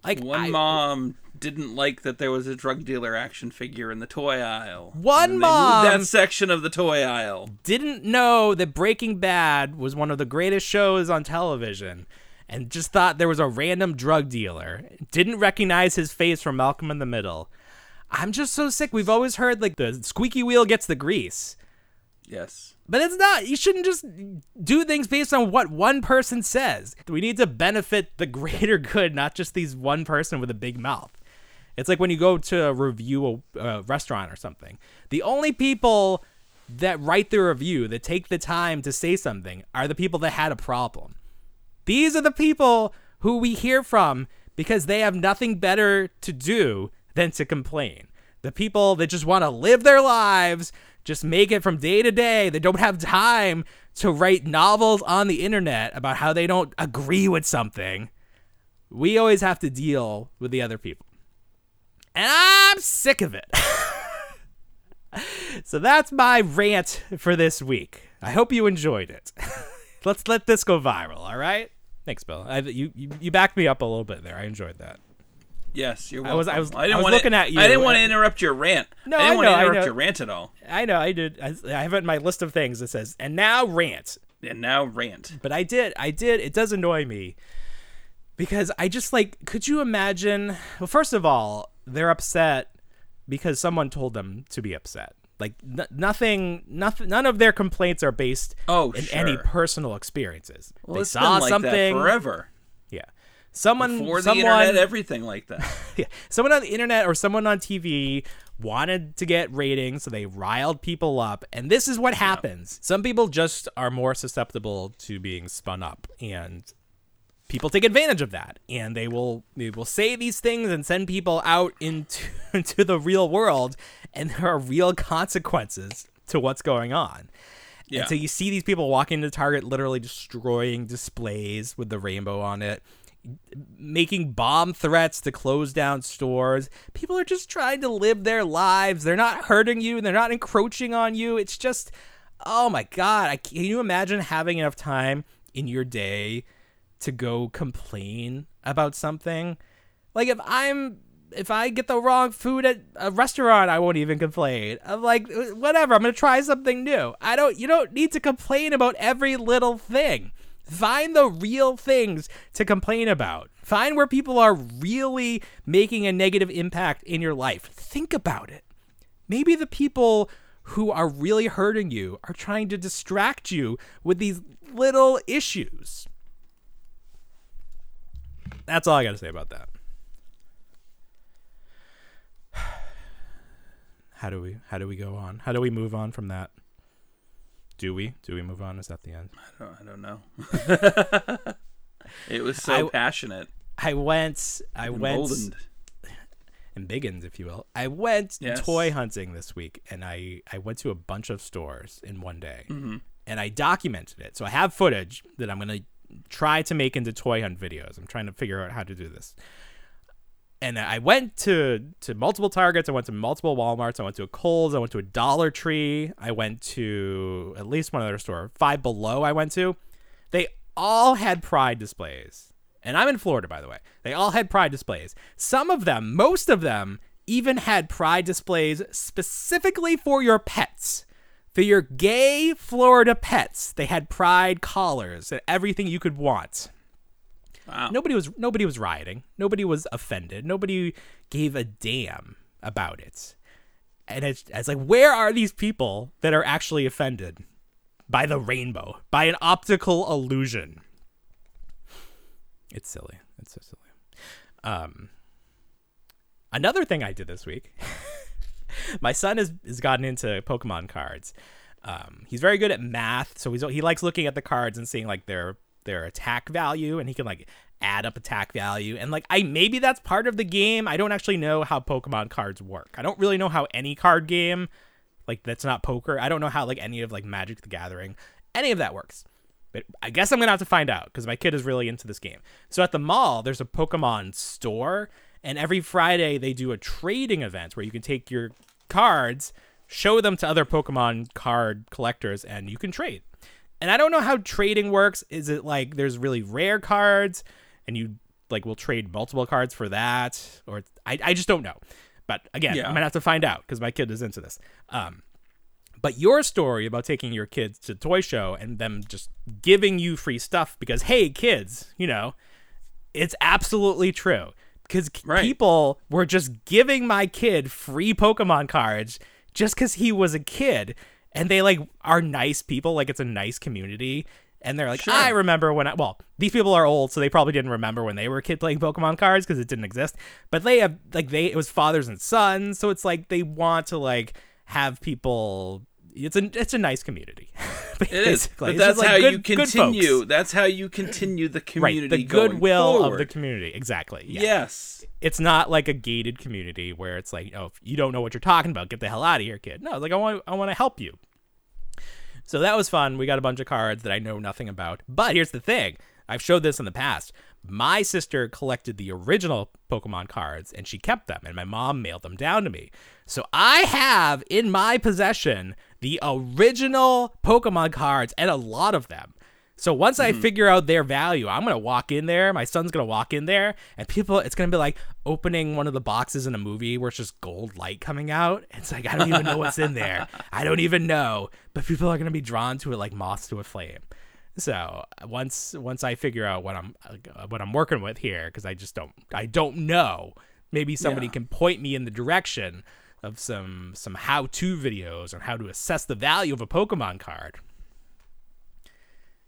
Like One I- mom didn't like that there was a drug dealer action figure in the toy aisle. One And they moved mom- that section of the toy aisle. didn't know that Breaking Bad was one of the greatest shows on television and just thought there was a random drug dealer. Didn't recognize his face from Malcolm in the Middle. I'm just so sick. We've always heard like the squeaky wheel gets the grease. Yes. But it's not. You shouldn't just do things based on what one person says. We need to benefit the greater good, not just these one person with a big mouth. It's like when you go to review a, a restaurant or something. The only people that write the review, that take the time to say something, are the people that had a problem. These are the people who we hear from because they have nothing better to do than to complain. The people that just want to live their lives, just make it from day to day, they don't have time to write novels on the internet about how they don't agree with something. We always have to deal with the other people. And I'm sick of it. so that's my rant for this week. I hope you enjoyed it. Let's let this go viral, all right? Thanks, Bill. I, you, you you backed me up a little bit there. I enjoyed that. Yes, you're I was- I was- I didn't was wanna- looking at you. I didn't want to interrupt your rant. No, I didn't I want to interrupt your rant at all. I know I did. I, I have it in my list of things that says, and now rant. And now rant. But I did. I did. It does annoy me because I just like. Could you imagine? Well, first of all, they're upset because someone told them to be upset. Like n- nothing, nothing, none of their complaints are based Oh, in any personal experiences. Well, they saw like something that forever. Yeah, someone, Before someone, internet, everything like that. yeah, someone on the internet or someone on TV wanted to get ratings, so they riled people up, and this is what happens. Some people just are more susceptible to being spun up, and people take advantage of that, and they will they will say these things and send people out into into the real world, and there are real consequences to what's going on. Yeah. And so you see these people walking into Target literally destroying displays with the rainbow on it. Making bomb threats to close down stores. People are just trying to live their lives. They're not hurting you. They're not encroaching on you. It's just, oh my god! I, can you imagine having enough time in your day to go complain about something? Like if I'm if I get the wrong food at a restaurant, I won't even complain. I'm like, whatever. I'm gonna try something new. I don't. You don't need to complain about every little thing. Find the real things to complain about. Find where people are really making a negative impact in your life. Think about it. Maybe the people who are really hurting you are trying to distract you with these little issues. That's all I got to say about that. How do we how do we go on? How do we move on from that? Do we? Do we move on? Is that the end? I don't, I don't know. it was so I- passionate. I went I went Emboldened. and biggins, if you will. I went Yes. toy hunting this week, and I I went to a bunch of stores in one day, Mm-hmm. and I documented it. So I have footage that I'm gonna try to make into toy hunt videos. I'm trying to figure out how to do this. And I went to to multiple Targets. I went to multiple WalMarts. I went to a Kohl's. I went to a Dollar Tree. I went to at least one other store. Five Below. I went to. They all had Pride displays. And I'm in Florida, by the way. They all had Pride displays. Some of them, most of them, even had Pride displays specifically for your pets. For your gay Florida pets. They had Pride collars and everything you could want. Wow. Nobody was nobody was rioting. Nobody was offended. Nobody gave a damn about it. And it's, it's like, where are these people that are actually offended by the rainbow, by an optical illusion? It's silly. It's so silly. Um, another thing I did this week. my son has has gotten into Pokemon cards. Um, he's very good at math, so he's he likes looking at the cards and seeing like their their attack value, and he can like add up attack value. And like I maybe that's part of the game. I don't actually know how Pokemon cards work. I don't really know how any card game like that's not poker. I don't know how like any of like Magic the Gathering, any of that works. But I guess I'm gonna have to find out because my kid is really into this game. So at the mall, there's a Pokemon store, and every Friday they do a trading event where you can take your cards, show them to other Pokemon card collectors, and you can trade. And I don't know how trading works. Is it like there's really rare cards, and you like will trade multiple cards for that, or I I just don't know. But again, Yeah. I'm gonna have to find out because my kid is into this. Um, but your story about taking your kids to toy show and them just giving you free stuff because hey kids, you know, it's absolutely true. Because Right. people were just giving my kid free Pokemon cards just because he was a kid. And they like are nice people, like it's a nice community. And they're like, Sure. I remember when I, well, these people are old, so they probably didn't remember when they were a kid playing Pokemon cards because it didn't exist. But they have, like, they, it was fathers and sons. So it's like they want to, like, have people, it's a, it's a nice community. It is, but that's like, how good- you continue. That's how you continue the community. right the goodwill of the community exactly yeah. Yes. it's not like a gated community where it's like oh if you don't know what you're talking about get the hell out of here kid no like i want i want to help you so that was fun we got a bunch of cards that i know nothing about but here's the thing i've showed this in the past my sister collected the original pokemon cards and she kept them and my mom mailed them down to me so i have in my possession the original pokemon cards and a lot of them so once I figure out their value, I'm gonna walk in there. My son's gonna walk in there, and people, it's gonna be like opening one of the boxes in a movie where it's just gold light coming out. It's like I don't even know what's in there. I don't even know, but people are gonna be drawn to it like moths to a flame. So once once I figure out what I'm uh, what I'm working with here, because I just don't I don't know. Maybe somebody Yeah. can point me in the direction of some some how to videos on how to assess the value of a Pokemon card.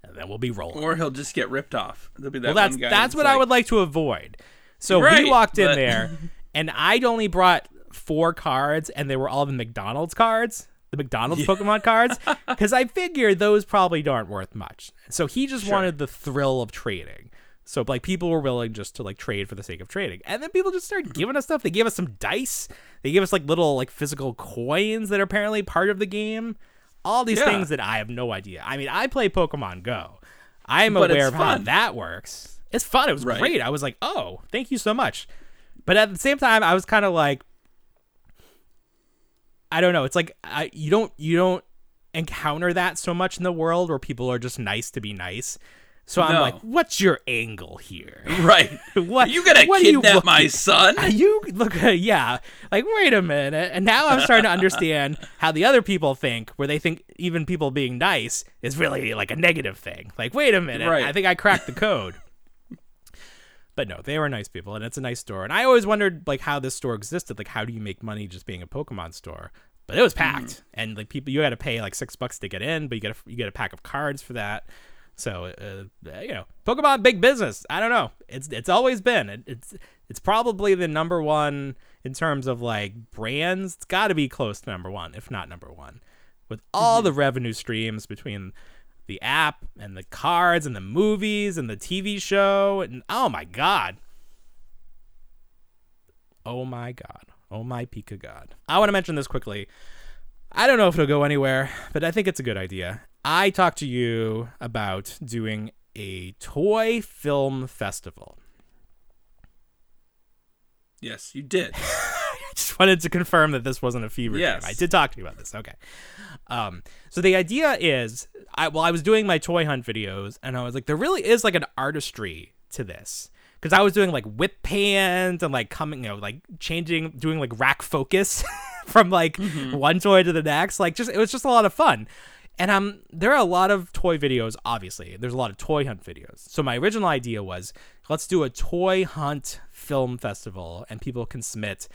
And then we'll be rolling. Or he'll just get ripped off. There'll be that Well, that's one guy that's what I would like to avoid. So we walked in but- there, and I'd only brought four cards, and they were all the McDonald's cards, the McDonald's Pokemon cards, because I figured those probably aren't worth much. So he just wanted the thrill of trading. So like people were willing just to like trade for the sake of trading, and then people just started giving us stuff. They gave us some dice. They gave us like little like physical coins that are apparently part of the game. All these Yeah. things that I have no idea. I mean, I play Pokemon Go. I am aware of how that works. It's fun. It was Right. great. I was like, oh, thank you so much. But at the same time, I was kind of like, I don't know. It's like I you don't you don't encounter that so much in the world where people are just nice to be nice. So I'm No. like, what's your angle here? Right. What Are you gonna what are you kidnap my son? you look yeah. Like wait a minute. And now i'm starting to understand how the other people think where they think even people being nice is really like a negative thing. Like wait a minute. Right. i think i cracked the code. But no they were nice people and it's a nice store. And i always wondered like how this store existed. Like how do you make money just being a pokemon store? But it was packed. Hmm. And like people you had to pay like six bucks to get in but you get a you get a pack of cards for that so uh, you know, Pokemon big business. I don't know. It's it's always been. It, it's it's probably the number one in terms of like brands. It's got to be close to number one, if not number one, with all the revenue streams between the app and the cards and the movies and the TV show and oh my god. Oh my god. Oh my Pika god. I want to mention this quickly. I don't know if it'll go anywhere, but I think it's a good idea. I talked to you about doing a toy film festival. yes, you did. I just wanted to confirm that this wasn't a fever Yes. dream. I did talk to you about this. Okay. Um, so the idea is, I well, I was doing my toy hunt videos, and I was like, there really is like an artistry to this. Because I was doing like whip pans and like coming, you know, like changing, doing like rack focus from like one toy to the next. Like, just it was just a lot of fun. And um, there are a lot of toy videos. Obviously, there's a lot of toy hunt videos. So my original idea was, let's do a toy hunt film festival, and people can submit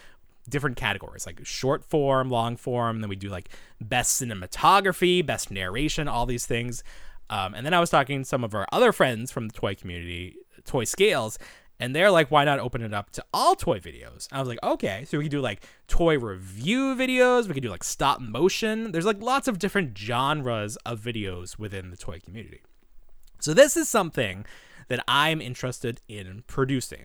different categories like short form, long form. Then we do like best cinematography, best narration, all these things. Um, and then I was talking to some of our other friends from the toy community, Toy Scales, and they're like, why not open it up to all toy videos? I was like, okay, so we could do like toy review videos, we could do like stop motion. There's like lots of different genres of videos within the toy community. So this is something that I'm interested in producing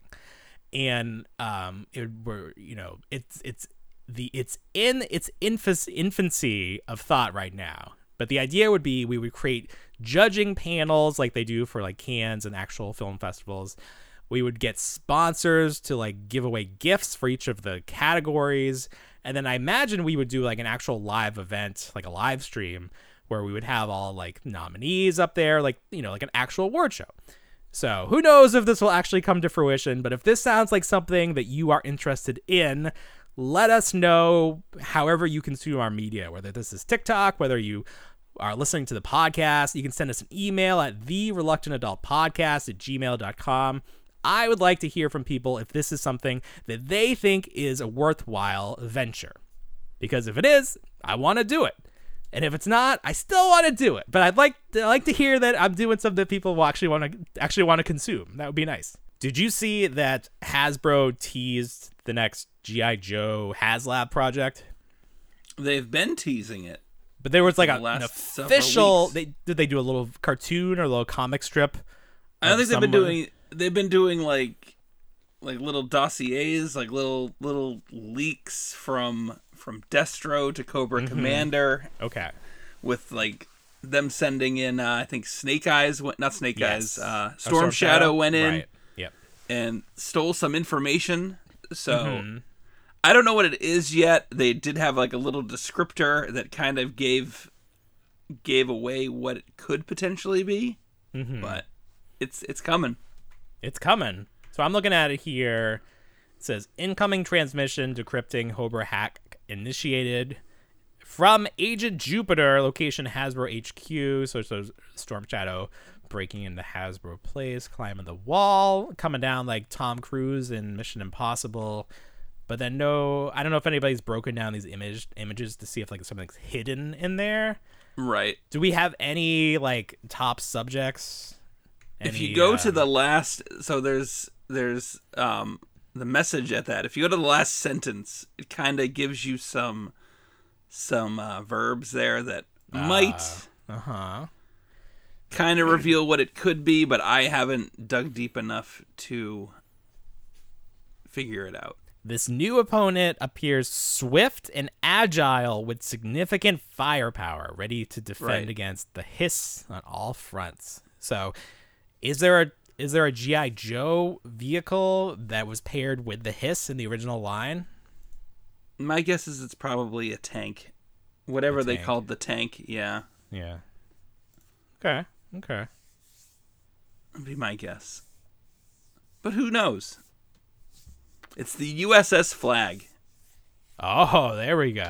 and um it were you know it's it's the it's in its infancy of thought right now but the idea would be we would create judging panels like they do for like Cannes and actual film festivals we would get sponsors to like give away gifts for each of the categories. And then i imagine we would do like an actual live event like a live stream where we would have all like nominees up there like you know like an actual award show. So who knows if this will actually come to fruition, but if this sounds like something that you are interested in, let us know however you consume our media, whether this is TikTok, whether you are listening to the podcast, you can send us an email at the reluctant adult podcast at gmail.com. I would like to hear from people if this is something that they think is a worthwhile venture. Because if it is, I want to do it. And if it's not, I still want to do it. But I'd like I like to hear that I'm doing something that people will actually want to actually want to consume. That would be nice. Did you see that Hasbro teased the next GI Joe HasLab project? They've been teasing it. But there was like The a, an official. They did they do a little cartoon or a little comic strip? I don't think they've been doing. They've been doing like, like little dossiers, like little little leaks from from Destro to Cobra Mm-hmm. Commander, Okay. with like them sending in. Uh, I think Snake Eyes went, not Snake Yes. Eyes. Uh, Or Storm, Shadow, went in Right. Yep. and stole some information. So Mm-hmm. I don't know what it is yet. They did have like a little descriptor that kind of gave gave away what it could potentially be, Mm-hmm. but it's it's coming. It's coming. So I'm looking at it here. It says incoming transmission decrypting Hober hack initiated from Agent Jupiter, location Hasbro HQ. So so Storm Shadow breaking into Hasbro Place, climbing the wall, coming down like Tom Cruise in Mission Impossible. But then no, I don't know if anybody's broken down these image images to see if like something's hidden in there. Right. Do we have any like top subjects? If you go uh, to the last so there's there's um the message at that if you go to the last sentence it kind of gives you some some uh, verbs there that might uh huh. kind of reveal what it could be but i haven't dug deep enough to figure it out This new opponent appears swift and agile with significant firepower, ready to defend Right. against the hiss on all fronts. So, is there a is there a GI Joe vehicle that was paired with the Hiss in the original line? My guess is it's probably a tank, whatever they tank. called the tank. Yeah, Yeah. Okay. Okay. That'd be my guess. But who knows? It's the USS Flag. Oh, there we go.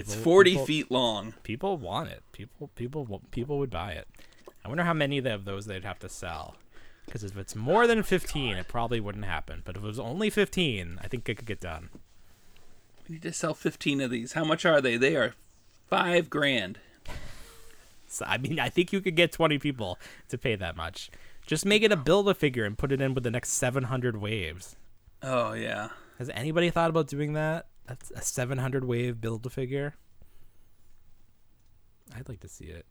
It's 40 people- feet long. People want it. People people people would buy it. I wonder how many of those they'd have to sell. Because if it's more than 15, it probably wouldn't happen. But if it was only 15, I think it could get done. We need to sell 15 of these. How much are they? They are five grand. So, I mean, I think you could get 20 people to pay that much. Just make it a build a figure and put it in with the next 700 waves. Oh, yeah. Has anybody thought about doing that? That's a 700 wave build a figure. I'd like to see it.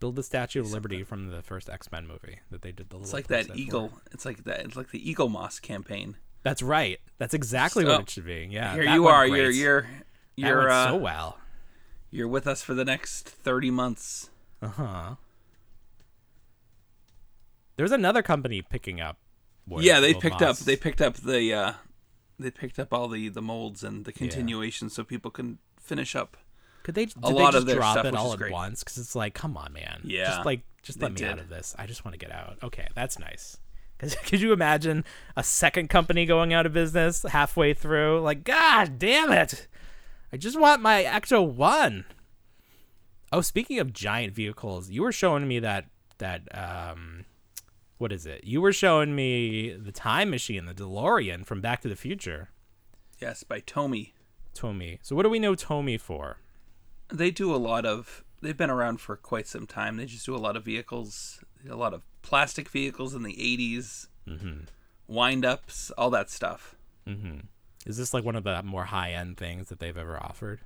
Build the Statue of Liberty from the first X Men movie that they did the. It's like that playset for. eagle. It's like that. It's like the Eaglemoss campaign. That's right. That's exactly So, what it should be. Yeah. Here you are. great. You're you're you're uh, so well. you're with us for the next 30 months. Uh huh. There's another company picking up. yeah, they picked Moss. up they picked up the uh they picked up all the the molds and the continuation so people can finish up. Could they? Did a they lot just of drop stuff, it all at great. once? Because it's like, come on, man. Yeah, Just like, just let me out of this. I just want to get out. Okay, that's nice. Because could you imagine a second company going out of business halfway through? Like, God damn it! I just want my Ecto One. Oh, speaking of giant vehicles, you were showing me that that um, what is it? You were showing me the time machine, the DeLorean from Back to the Future. Yes, by Tomy. Tomy. So what do we know Tomy for? They do a lot of they've been around for quite some time. They just do a lot of vehicles, a lot of plastic vehicles in the 80s. Mm-hmm. Wind-ups, all that stuff. Is this like one of the more high end things that they've ever offered?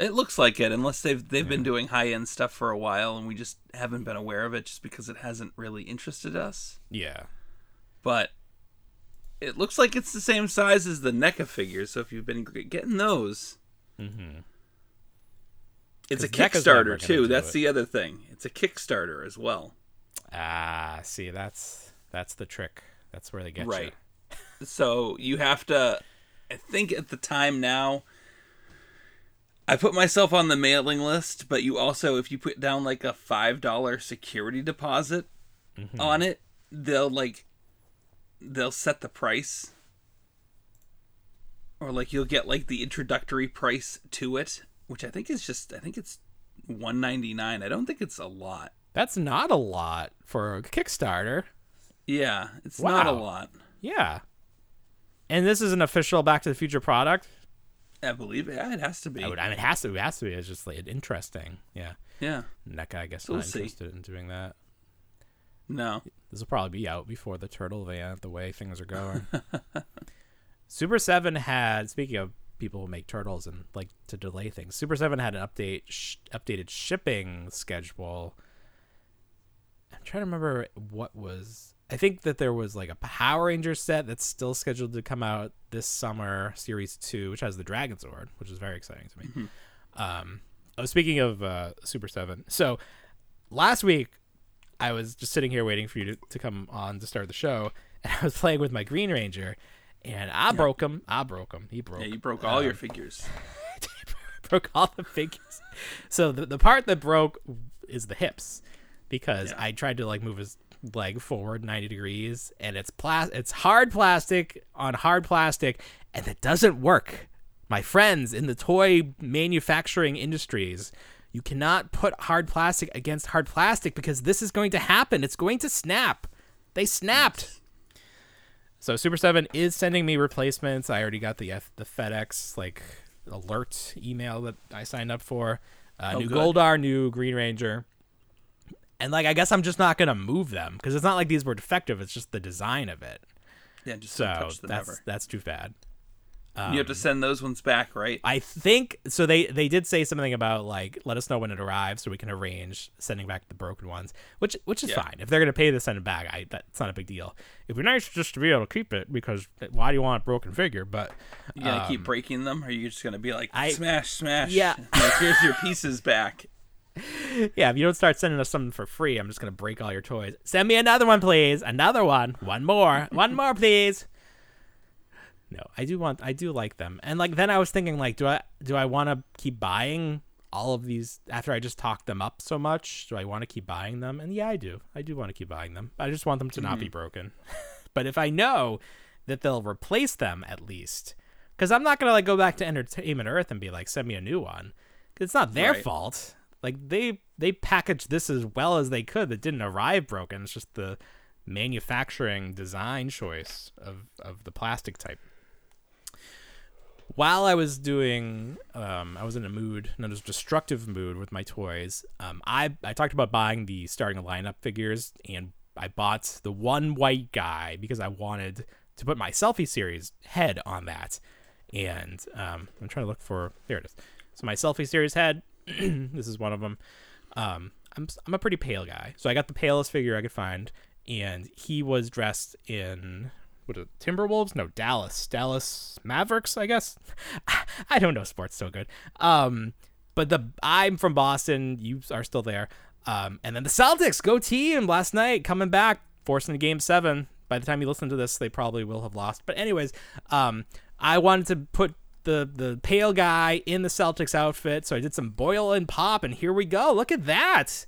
It looks like it, unless they've they've been doing high end stuff for a while, and we just haven't been aware of it, just because it hasn't really interested us. Yeah. But it looks like it's the same size as the NECA figures. So if you've been getting those, it's a 'Cause NECA's never Kickstarter too. That's it. the other thing. It's a Kickstarter as well. Ah, see, that's that's the trick. That's where they get Right. you. So you have to. I think at the time now. I put myself on the mailing list, but you also, if you put down like a five dollar security deposit mm-hmm. on it, they'll like, they'll set the price, or like you'll get like the introductory price to it, which I think is just, I think it's one ninety nine. I don't think it's a lot. That's not a lot for a Kickstarter. Yeah, it's not a lot. Yeah. And this is an official Back to the Future product. I believe it. Yeah, it has to be. I, would, I mean, it has to. It has to be. It's just like interesting. Yeah. Yeah. NECA, I guess, So not we'll see. interested in doing that. No. This will probably be out before the turtle van, the way things are going. Super Seven had, speaking of people who make turtles and like to delay things, Super Seven had an update, sh- updated shipping schedule. I'm trying to remember what was. I think that there was like a Power Ranger set that's still scheduled to come out this summer, Series Two, which has the Dragon Sword, which is very exciting to me. Um, oh, speaking of uh, Super Seven, so last week I was just sitting here waiting for you to, to come on to start the show, and I was playing with my Green Ranger, and I broke him. I broke him. He broke. Yeah, you broke all your Um, figures. broke all the figures. So the, the part that broke is the hips because I tried to like move his leg forward 90 degrees and it's plas- it's hard plastic on hard plastic and it doesn't work. My friends in the toy manufacturing industries, you cannot put hard plastic against hard plastic because this is going to happen. It's going to snap. They snapped. So Super Seven is sending me replacements. I already got the F- the FedEx like alert email that I signed up for. Uh, Oh, new good. Goldar, new Green Ranger, and like I guess I'm just not gonna move them because it's not like these were defective. It's just the design of it. Yeah, just So touch them that's ever. that's too bad. you have to send those ones back, right? I think so. They they did say something about like let us know when it arrives so we can arrange sending back the broken ones, which which is Yeah. fine if they're gonna pay to send it back. I that's not a big deal. It'd be nice just to be able to keep it because why do you want a broken figure? But You gonna keep breaking them, or are you just gonna be like Um, I- smash, smash? Yeah. like, here's your pieces back. yeah, if you don't start sending us something for free, I'm just gonna break all your toys. Send me another one, please. Another one. One more. One more, please. No, I do want. I do like them. And like then I was thinking, like, do I do I want to keep buying all of these after I just talked them up so much? Do I want to keep buying them? And yeah, I do. I do want to keep buying them. I just want them to not be mm-hmm. broken. but if I know that they'll replace them at least, because I'm not gonna like go back to Entertainment Earth and be like, send me a new one. It's not their Right. fault. Like they they packaged this as well as they could. That didn't arrive broken. It's just the manufacturing design choice of of the plastic type. While I was doing, um, I was in a mood, not a destructive mood with my toys. Um, I I talked about buying the starting lineup figures, and I bought the one white guy because I wanted to put my selfie series head on that. And um, I'm trying to look for there it is. So my selfie series head. this is one of them. Um, I'm I'm a pretty pale guy, so I got the palest figure I could find, and he was dressed in what Timberwolves? No, Dallas, Dallas Mavericks, I guess. I don't know sports so good. Um, but the I'm from Boston. You are still there. Um, and then the Celtics go team last night coming back, forcing game seven. By the time you listen to this, they probably will have lost. But anyways, um, I wanted to put the the pale guy in the Celtics outfit, so I did some boil and pop, and here we go. Look at that.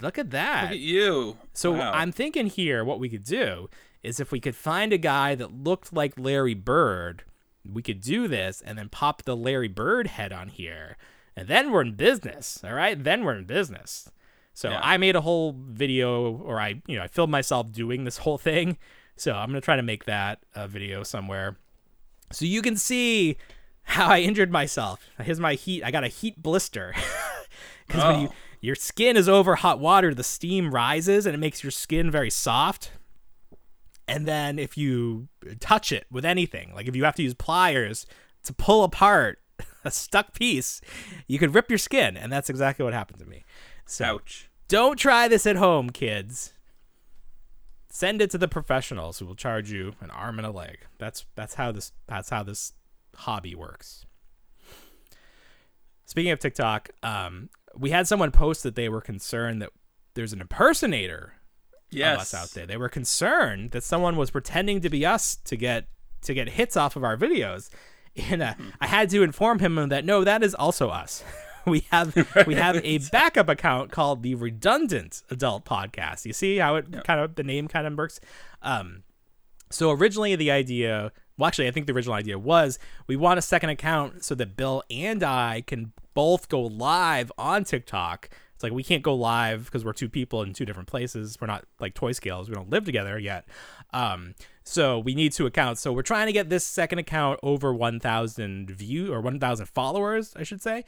Look at that. Look at you. So Wow. I'm thinking here, what we could do is if we could find a guy that looked like Larry Bird, we could do this and then pop the Larry Bird head on here, and then we're in business. All right, then we're in business. So Yeah. I made a whole video, or I, you know, I filmed myself doing this whole thing. So I'm gonna try to make that a video somewhere, so you can see how I injured myself. Here's my heat. I got a heat blister. Because when you Oh. your skin is over hot water, the steam rises and it makes your skin very soft. And then if you touch it with anything, like if you have to use pliers to pull apart a stuck piece, you could rip your skin, and that's exactly what happened to me. So Ouch. don't try this at home, kids. Send it to the professionals who will charge you an arm and a leg. That's that's how this that's how this hobby works. Speaking of TikTok, um, we had someone post that they were concerned that there's an impersonator Yes. of us out there. They were concerned that someone was pretending to be us to get to get hits off of our videos, and uh, I had to inform him that no, that is also us. we have we have a backup account called the Redundant Adult Podcast. You see how it kind of the name kind of works. Um, so originally the idea, well, actually, I think the original idea was we want a second account so that Bill and I can both go live on TikTok. It's like we can't go live because we're two people in two different places. We're not like toy scales. We don't live together yet. Um, so we need two accounts. So we're trying to get this second account over 1,000 view or 1,000 followers, I should say,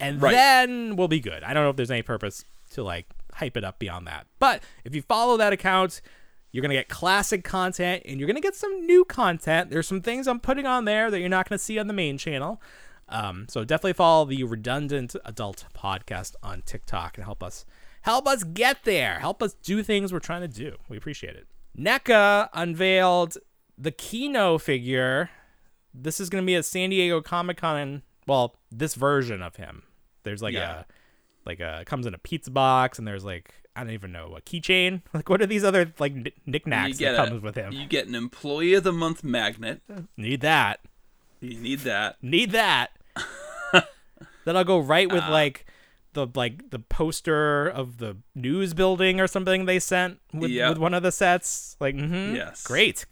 and Right. then we'll be good. I don't know if there's any purpose to like hype it up beyond that. But if you follow that account, you're going to get classic content and you're going to get some new content. There's some things I'm putting on there that you're not going to see on the main channel. Um, so definitely follow the Redundant Adult Podcast on TikTok and help us help us get there. Help us do things we're trying to do. We appreciate it. NECA unveiled the Keno figure. This is going to be at San Diego Comic Con. Well, this version of him. There's like Yeah. a like a comes in a pizza box and there's like I don't even know a keychain. Like what are these other like kn- knickknacks that a- comes with him? You get an Employee of the Month magnet. Need that. You need that. Need that. then I'll go right Uh, with like the like the poster of the news building or something they sent with, Yep. with one of the sets. Like, mm-hmm, Yes. great,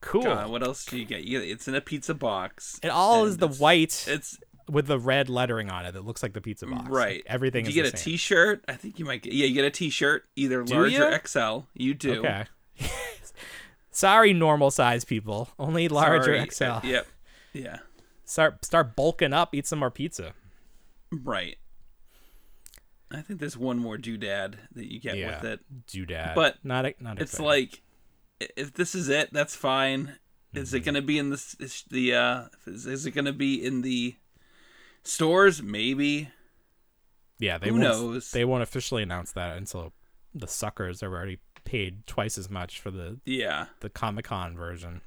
cool. God, what else do you get? You it's in a pizza box. it all is the white It's with the red lettering on it that looks like the pizza box. right. Like, everything Do you get a same. T-shirt? I think you might get. Yeah, you get a T-shirt, either Do large or? XL. You do. Okay. Sorry, normal size people. Only large Sorry. or XL. Uh, yep. Yeah. Start start bulking up. Eat some more pizza. Right. I think there's one more doodad that you get yeah. with it. Doodad. But not a, not It's like if this is it, that's fine. Is Mm-hmm. it going to be in the the uh is, is it going to be in the stores? Maybe. yeah. They who won't, knows? They won't officially announce that until the suckers have already paid twice as much for the Yeah. the Comic Con version.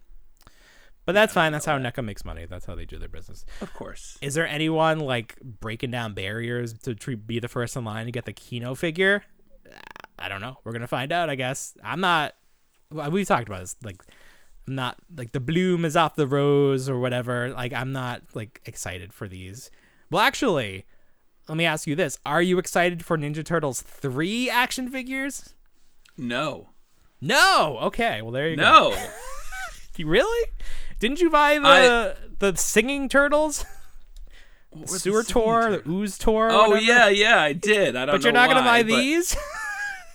But that's fine. That's how NECA makes money. That's how they do their business. Of course. Is there anyone like breaking down barriers to tr- be the first in line to get the Keno figure? I don't know. We're gonna find out. I guess. I'm not. well, We've talked about this. Like, I'm not like the bloom is off the rose or whatever. Like, I'm not like excited for these. Well, actually, let me ask you this: Are you excited for Ninja Turtles three action figures? No. No. Okay. Well, there you go. No. You really? Didn't you buy the the singing turtles? The sewer the tour, turtle? the ooze tour. Oh yeah, yeah, I did. I don't. But you're not gonna buy these.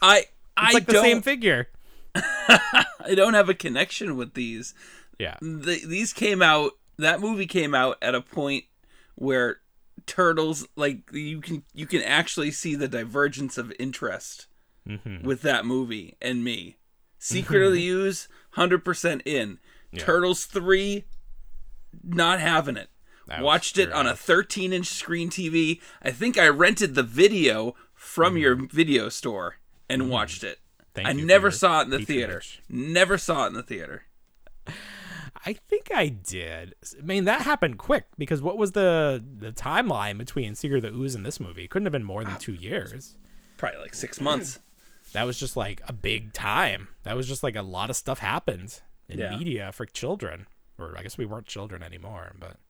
I I it's I like the don't. same figure. I don't have a connection with these. Yeah. The, these came out. That movie came out at a point where turtles like you can you can actually see the divergence of interest Mm-hmm. with that movie and me. Secret of the Ooze, hundred percent in. Turtles three, not having it. That Watched it on a 13 inch screen TV. I think I rented the video from your video store and watched it. Mm-hmm. Thank I never saw it in the theater. Never saw it in the theater. I think I did. I mean, that happened quick because what was the the timeline between Secret of the Ooze and this movie? It couldn't have been more than ah. two years. Probably like six months. Hmm. That was just like a big time. That was just like a lot of stuff happened in Yeah. media for children, or I guess we weren't children anymore, but I think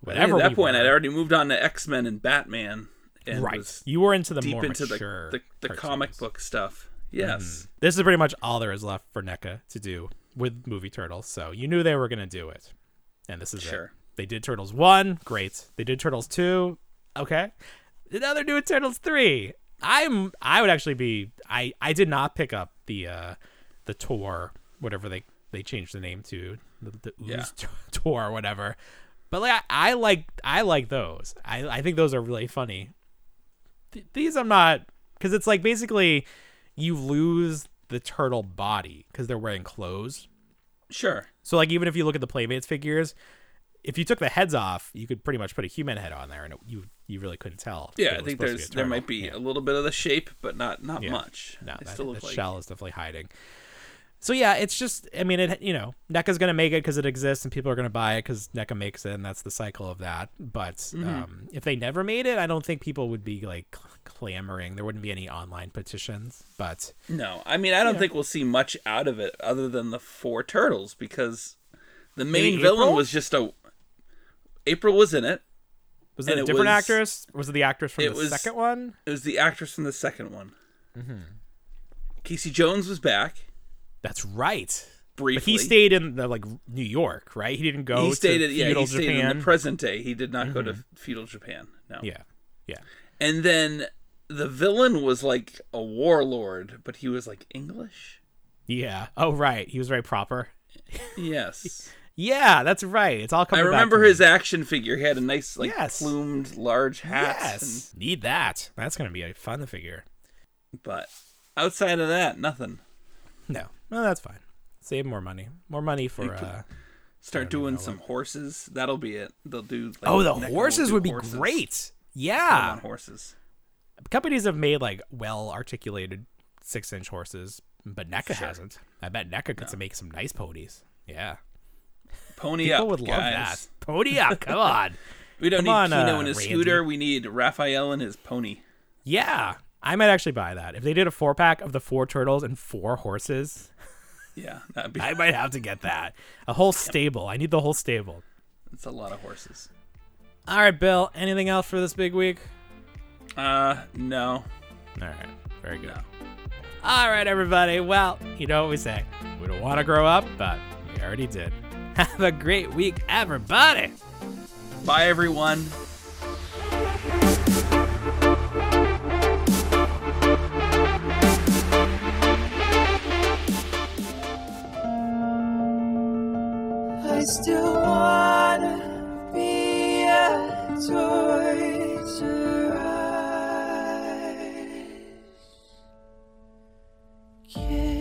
whatever. at that we point, were. I'd already moved on to X Men and Batman, and right. was You were into the deep more into the mature the, the comic book stuff. Mm-hmm. Yes, This is pretty much all there is left for NECA to do with movie Turtles. So you knew they were going to do it. And this is Sure. it. They did Turtles 1, great. They did Turtles 2, okay. Now they're doing Turtles 3. I'm I would actually be I I did not pick up the uh the tour whatever they they changed the name to the, the Yeah. tour or whatever. But like I, I like I like those. I I think those are really funny. Th- these I'm not because it's like basically you lose the turtle body because they're wearing clothes. sure. So like even if you look at the Playmates figures, if you took the heads off, you could pretty much put a human head on there, and it, you you really couldn't tell. Yeah, I think there's there might be Yeah. a little bit of the shape, but not not Yeah. much. No, They that, still the like shell is definitely hiding. So yeah, it's just I mean it you know NECA's gonna make it because it exists and people are gonna buy it because NECA makes it and that's the cycle of that. But Mm-hmm. um, if they never made it, I don't think people would be like clamoring. There wouldn't be any online petitions. But No, I mean I don't think we'll see much out of it other than the four turtles because the main Maybe villain April? was just a. April was in it. was it a it different was- actress? Was it the actress from it the was- second one? It was the actress from the second one. Mm-hmm. Casey Jones was back That's right. briefly. But he stayed in the like New York, right? He didn't go He stayed to at yeah. feudal He stayed Japan. Mm-hmm. in the present day. He did not go to feudal Japan. No. yeah, yeah. And then the villain was like a warlord, but he was like English. Yeah. Oh, right. He was very proper. Yes. Yeah, that's right. It's all I coming. back remember to me. his action figure. He had a nice, like, Yes. plumed, large hat. Yes. Need that. That's gonna be a fun figure. but outside of that, nothing. No, no, that's fine. Save more money. More money for. uh Start doing some horses. That'll be it. They'll do. Like, Oh, the horses would be horses. great. Yeah. horses. Companies have made like well articulated six inch horses, but NECA Sure. hasn't. I bet NECA could make some nice ponies. Yeah. Pony People up, would love guys. that. Pony up. Come on. We don't Come need on, Keno uh, and his Randy. scooter. We need Raphael and his pony. Yeah. I might actually buy that. If they did a four pack of the four turtles and four horses, Yeah, that'd be. I might have to get that. A whole stable. I need the whole stable. It's a lot of horses. All right, Bill. Anything else for this big week? Uh, no. All right. Very good. No. All right, everybody. Well, you know what we say. We don't want to grow up, but we already did. Have a great week, everybody. Bye, everyone. I still wanna be a Us kid.